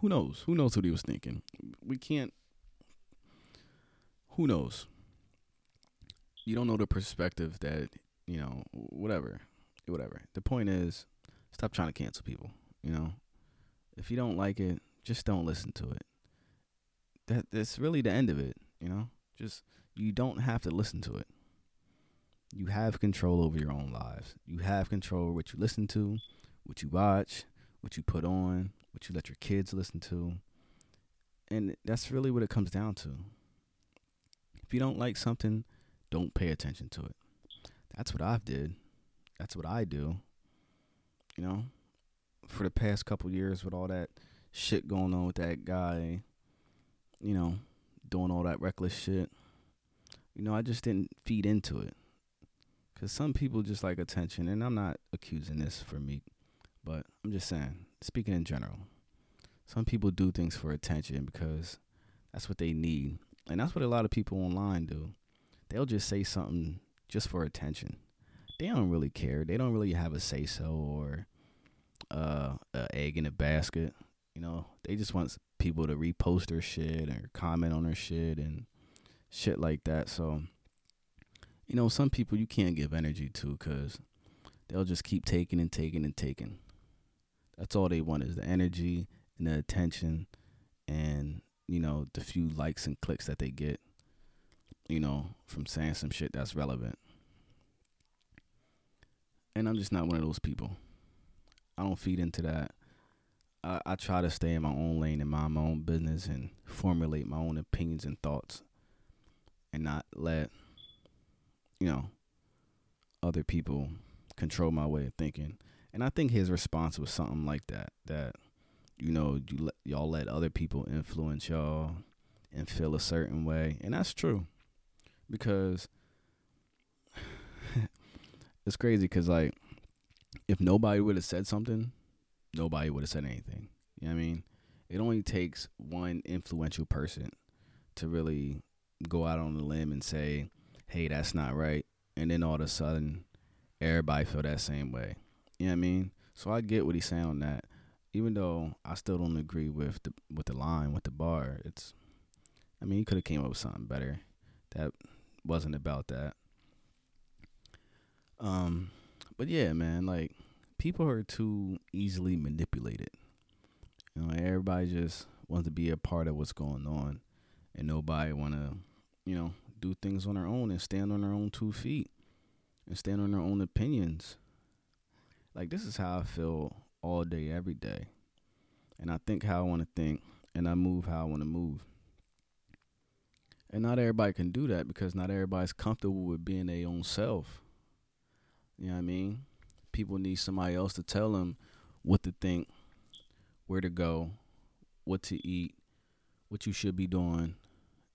who knows? Who knows what he was thinking? We can't who knows? You don't know the perspective that, you know, whatever. Whatever. The point is stop trying to cancel people, you know? If you don't like it, just don't listen to it. That that's really the end of it, you know? Just you don't have to listen to it. You have control over your own lives. You have control what you listen to, what you watch, what you put on, what you let your kids listen to. And that's really what it comes down to. If you don't like something, don't pay attention to it. That's what I've did. That's what I do. You know, for the past couple years with all that shit going on with that guy, you know, doing all that reckless shit. You know, I just didn't feed into it. Cuz some people just like attention and I'm not accusing this for me, but I'm just saying, speaking in general. Some people do things for attention because that's what they need. And that's what a lot of people online do. They'll just say something just for attention. They don't really care. They don't really have a say so or uh, a egg in a basket. You know, they just want people to repost their shit or comment on their shit and shit like that. So, you know, some people you can't give energy to because they'll just keep taking and taking and taking. That's all they want is the energy and the attention and, you know, the few likes and clicks that they get, you know, from saying some shit that's relevant. And I'm just not one of those people. I don't feed into that. I, I try to stay in my own lane and mind my own business and formulate my own opinions and thoughts and not let, you know, other people control my way of thinking. And I think his response was something like that. That you know, you let, y'all let other people influence y'all and feel a certain way, and that's true, because (sighs) it's crazy. Cause like, if nobody would have said something, nobody would have said anything. You know what I mean? It only takes one influential person to really go out on a limb and say, "Hey, that's not right," and then all of a sudden, everybody feel that same way. You know what I mean? So I get what he's saying on that even though I still don't agree with the with the line with the bar, it's I mean he could have came up with something better. That wasn't about that. Um but yeah, man, like people are too easily manipulated. You know, everybody just wants to be a part of what's going on and nobody want to, you know, do things on their own and stand on their own two feet and stand on their own opinions. Like this is how I feel all day, every day. And I think how I want to think, and I move how I want to move. And not everybody can do that because not everybody's comfortable with being their own self. You know what I mean? People need somebody else to tell them what to think, where to go, what to eat, what you should be doing.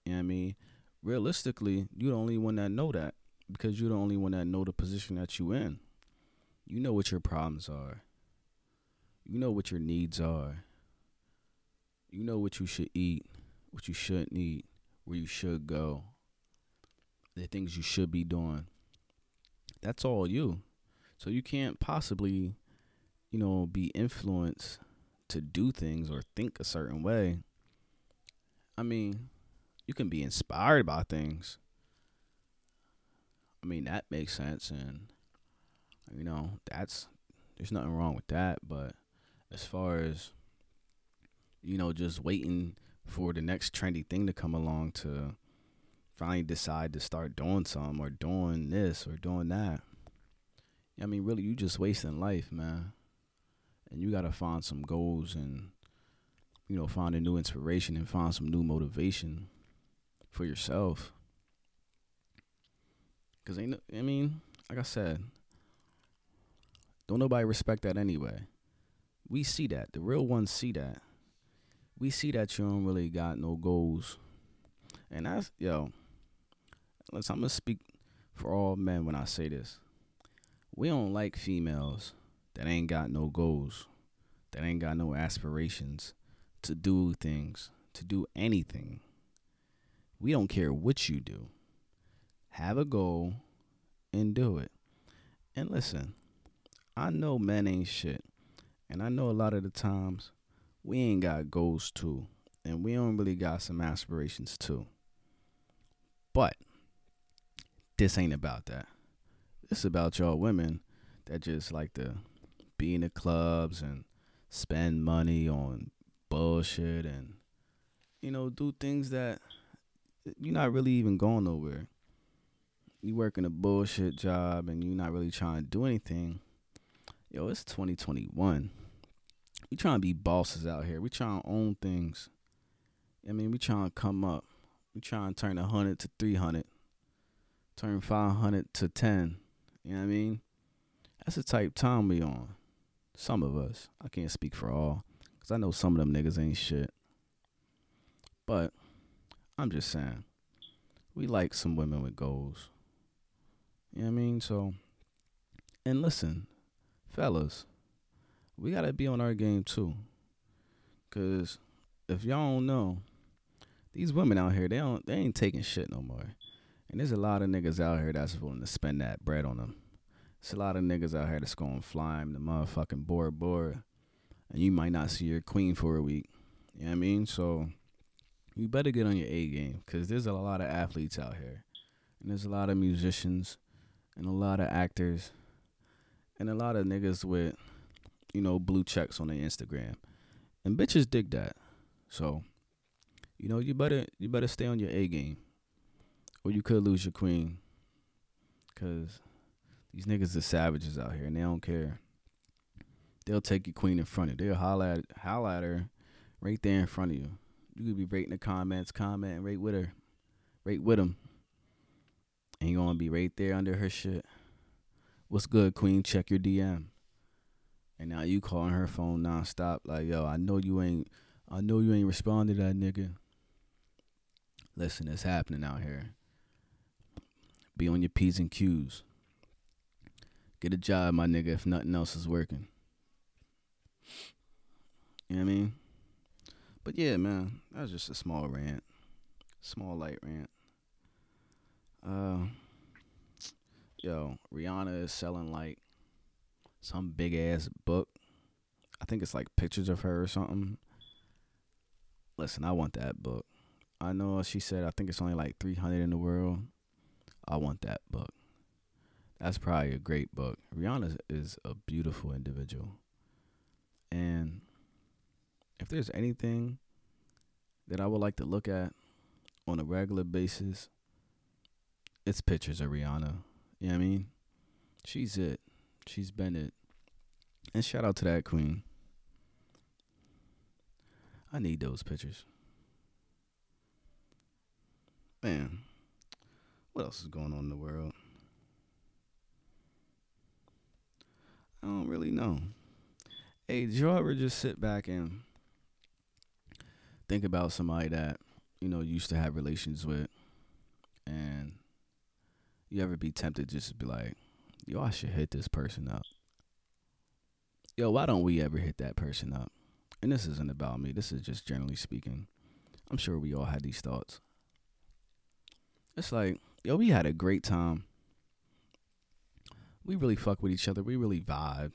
You know what I mean? Realistically, you're the only one that know that because you're the only one that know the position that you in. You know what your problems are. You know what your needs are. You know what you should eat, what you shouldn't eat, where you should go, the things you should be doing. That's all you. So you can't possibly, you know, be influenced to do things or think a certain way. I mean, you can be inspired by things. I mean, that makes sense and you know, that's there's nothing wrong with that, but as far as you know, just waiting for the next trendy thing to come along to finally decide to start doing something or doing this or doing that. I mean, really, you just wasting life, man. And you gotta find some goals and you know find a new inspiration and find some new motivation for yourself. Cause ain't I mean, like I said, don't nobody respect that anyway we see that. The real ones see that. We see that you don't really got no goals. And that's yo, listen, I'm gonna speak for all men when I say this. We don't like females that ain't got no goals, that ain't got no aspirations to do things, to do anything. We don't care what you do. Have a goal and do it. And listen, I know men ain't shit. And I know a lot of the times we ain't got goals too. And we don't really got some aspirations too. But this ain't about that. This about y'all women that just like to be in the clubs and spend money on bullshit and you know do things that you're not really even going nowhere. You working a bullshit job and you're not really trying to do anything. Yo, it's 2021. We trying to be bosses out here. We trying to own things. I mean, we trying to come up. We trying to turn 100 to 300. Turn 500 to 10. You know what I mean? That's the type time we on. Some of us. I can't speak for all. Because I know some of them niggas ain't shit. But I'm just saying. We like some women with goals. You know what I mean? So, and listen, fellas, we gotta be on our game too. Cause if y'all don't know, these women out here, they don't they ain't taking shit no more. And there's a lot of niggas out here that's willing to spend that bread on them. There's a lot of niggas out here that's going flying the motherfucking board board. And you might not see your queen for a week. You know what I mean? So you better get on your A game because there's a lot of athletes out here. And there's a lot of musicians and a lot of actors and a lot of niggas with, you know, blue checks on their Instagram. And bitches dig that. So, you know, you better you better stay on your A game. Or you could lose your queen. Cause these niggas are savages out here and they don't care. They'll take your queen in front of you. They'll holler at, holler at her right there in front of you. You could be rating the comments, comment, and rate with her. Rate with them. And you're gonna be right there under her shit. What's good, Queen? Check your DM. And now you calling her phone nonstop, like, yo, I know you ain't I know you ain't responded to that nigga. Listen, it's happening out here. Be on your P's and Q's. Get a job, my nigga, if nothing else is working. You know what I mean? But yeah, man, that was just a small rant. Small light rant. Uh yo, Rihanna is selling like some big ass book. I think it's like pictures of her or something. Listen, I want that book. I know she said I think it's only like 300 in the world. I want that book. That's probably a great book. Rihanna is a beautiful individual. And if there's anything that I would like to look at on a regular basis, it's pictures of Rihanna. You know what I mean? She's it. She's been it. And shout out to that queen. I need those pictures. Man, what else is going on in the world? I don't really know. Hey, did you ever just sit back and think about somebody that, you know, used to have relations with and you ever be tempted just to be like, yo, I should hit this person up. Yo, why don't we ever hit that person up? And this isn't about me. This is just generally speaking. I'm sure we all had these thoughts. It's like, yo, we had a great time. We really fuck with each other. We really vibe.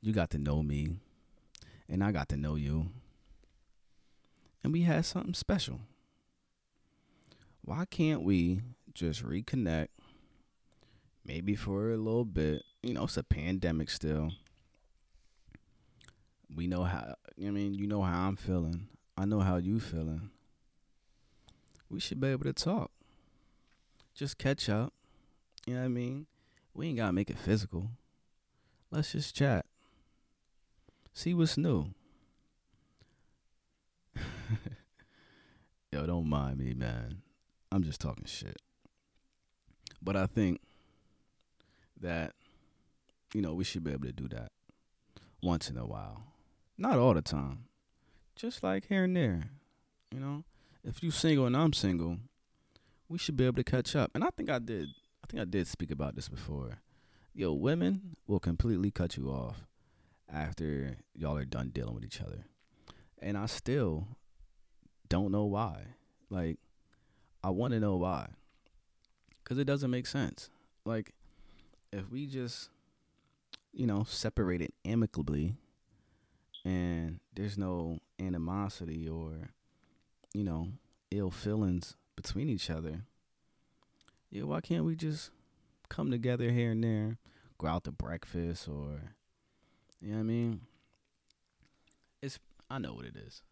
You got to know me, and I got to know you. And we had something special. Why can't we just reconnect? Maybe for a little bit. You know, it's a pandemic still. We know how, I mean, you know how I'm feeling. I know how you feeling. We should be able to talk. Just catch up. You know what I mean? We ain't gotta make it physical. Let's just chat. See what's new. (laughs) Yo, don't mind me, man. I'm just talking shit. But I think that, you know, we should be able to do that once in a while. Not all the time. Just like here and there. You know? If you single and I'm single, we should be able to catch up. And I think I did I think I did speak about this before. Yo, women will completely cut you off after y'all are done dealing with each other. And I still don't know why. Like, I want to know why. Because it doesn't make sense. Like, if we just, you know, separate it amicably and there's no animosity or, you know, ill feelings between each other, yeah, why can't we just come together here and there, go out to breakfast or, you know what I mean? It's, I know what it is.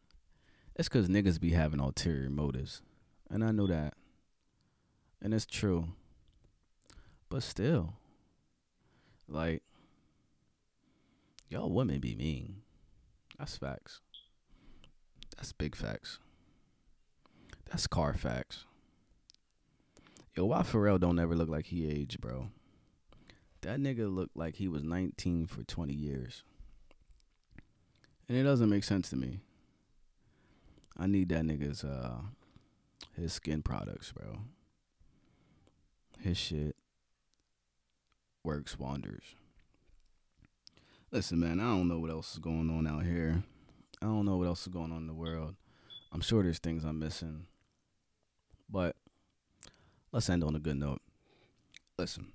It's because niggas be having ulterior motives. And I know that. And it's true. But still, like, y'all women be mean. That's facts. That's big facts. That's car facts. Yo, why Pharrell don't ever look like he aged, bro? That nigga looked like he was 19 for 20 years. And it doesn't make sense to me. I need that nigga's uh his skin products, bro. His shit works wonders. Listen, man, I don't know what else is going on out here. I don't know what else is going on in the world. I'm sure there's things I'm missing. But let's end on a good note. Listen,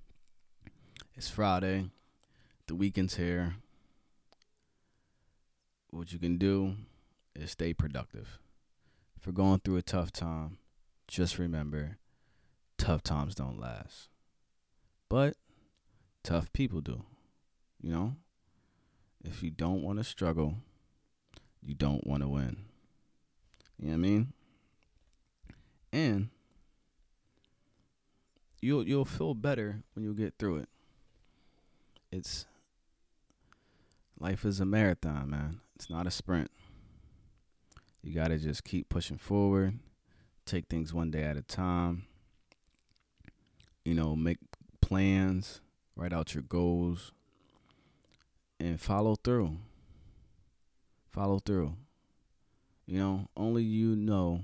it's Friday. The weekend's here. What you can do is stay productive. If you're going through a tough time, just remember tough times don't last. But tough people do. You know? If you don't want to struggle, you don't want to win. You know what I mean? And you'll you'll feel better when you get through it. It's life is a marathon, man. It's not a sprint. You got to just keep pushing forward, take things one day at a time. You know, make plans, write out your goals, and follow through. Follow through. You know, only you know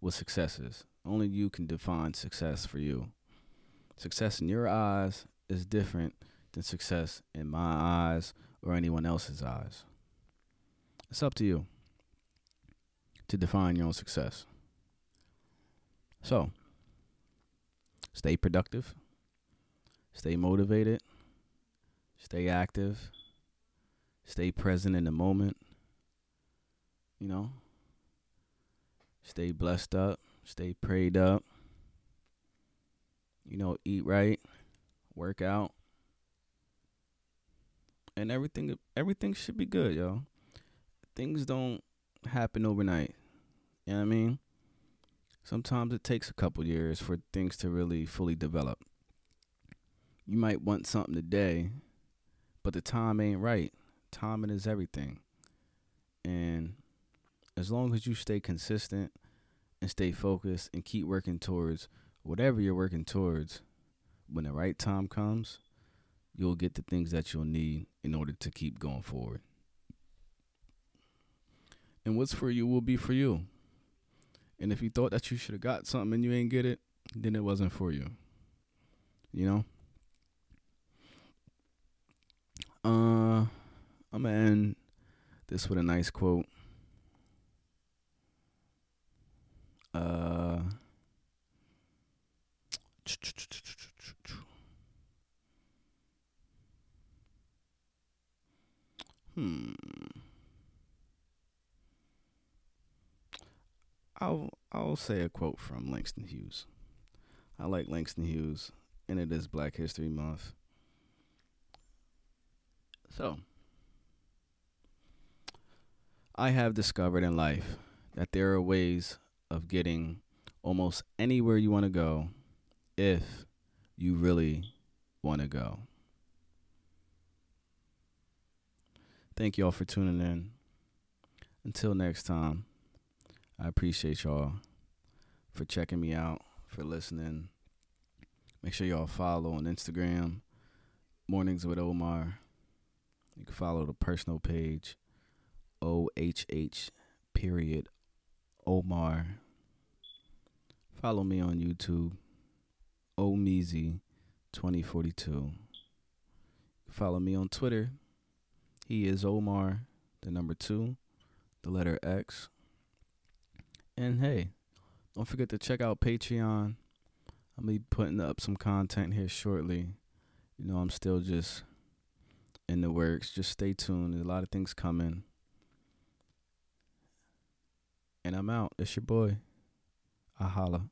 what success is. Only you can define success for you. Success in your eyes is different than success in my eyes or anyone else's eyes. It's up to you to define your own success. So, stay productive, stay motivated, stay active, stay present in the moment. You know, stay blessed up, stay prayed up. You know, eat right, work out, and everything everything should be good, yo. Things don't happen overnight. You know what I mean? Sometimes it takes a couple years for things to really fully develop. You might want something today, but the time ain't right. Timing is everything. And as long as you stay consistent and stay focused and keep working towards whatever you're working towards, when the right time comes, you'll get the things that you'll need in order to keep going forward. And what's for you will be for you. And if you thought that you should have got something and you ain't get it, then it wasn't for you. You know? Uh I'm gonna end this with a nice quote. Uh Hmm. I'll I'll say a quote from Langston Hughes. I like Langston Hughes, and it is Black History Month. So, I have discovered in life that there are ways of getting almost anywhere you want to go if you really want to go. Thank y'all for tuning in. Until next time. I appreciate y'all for checking me out, for listening. Make sure y'all follow on Instagram, Mornings with Omar. You can follow the personal page, OHH period Omar. Follow me on YouTube, Omeezy 2042. Follow me on Twitter. He is Omar, the number two, the letter X. And hey, don't forget to check out Patreon. I'll be putting up some content here shortly. you know, I'm still just in the works. Just stay tuned. There's a lot of things coming. And I'm out. It's your boy. I holla.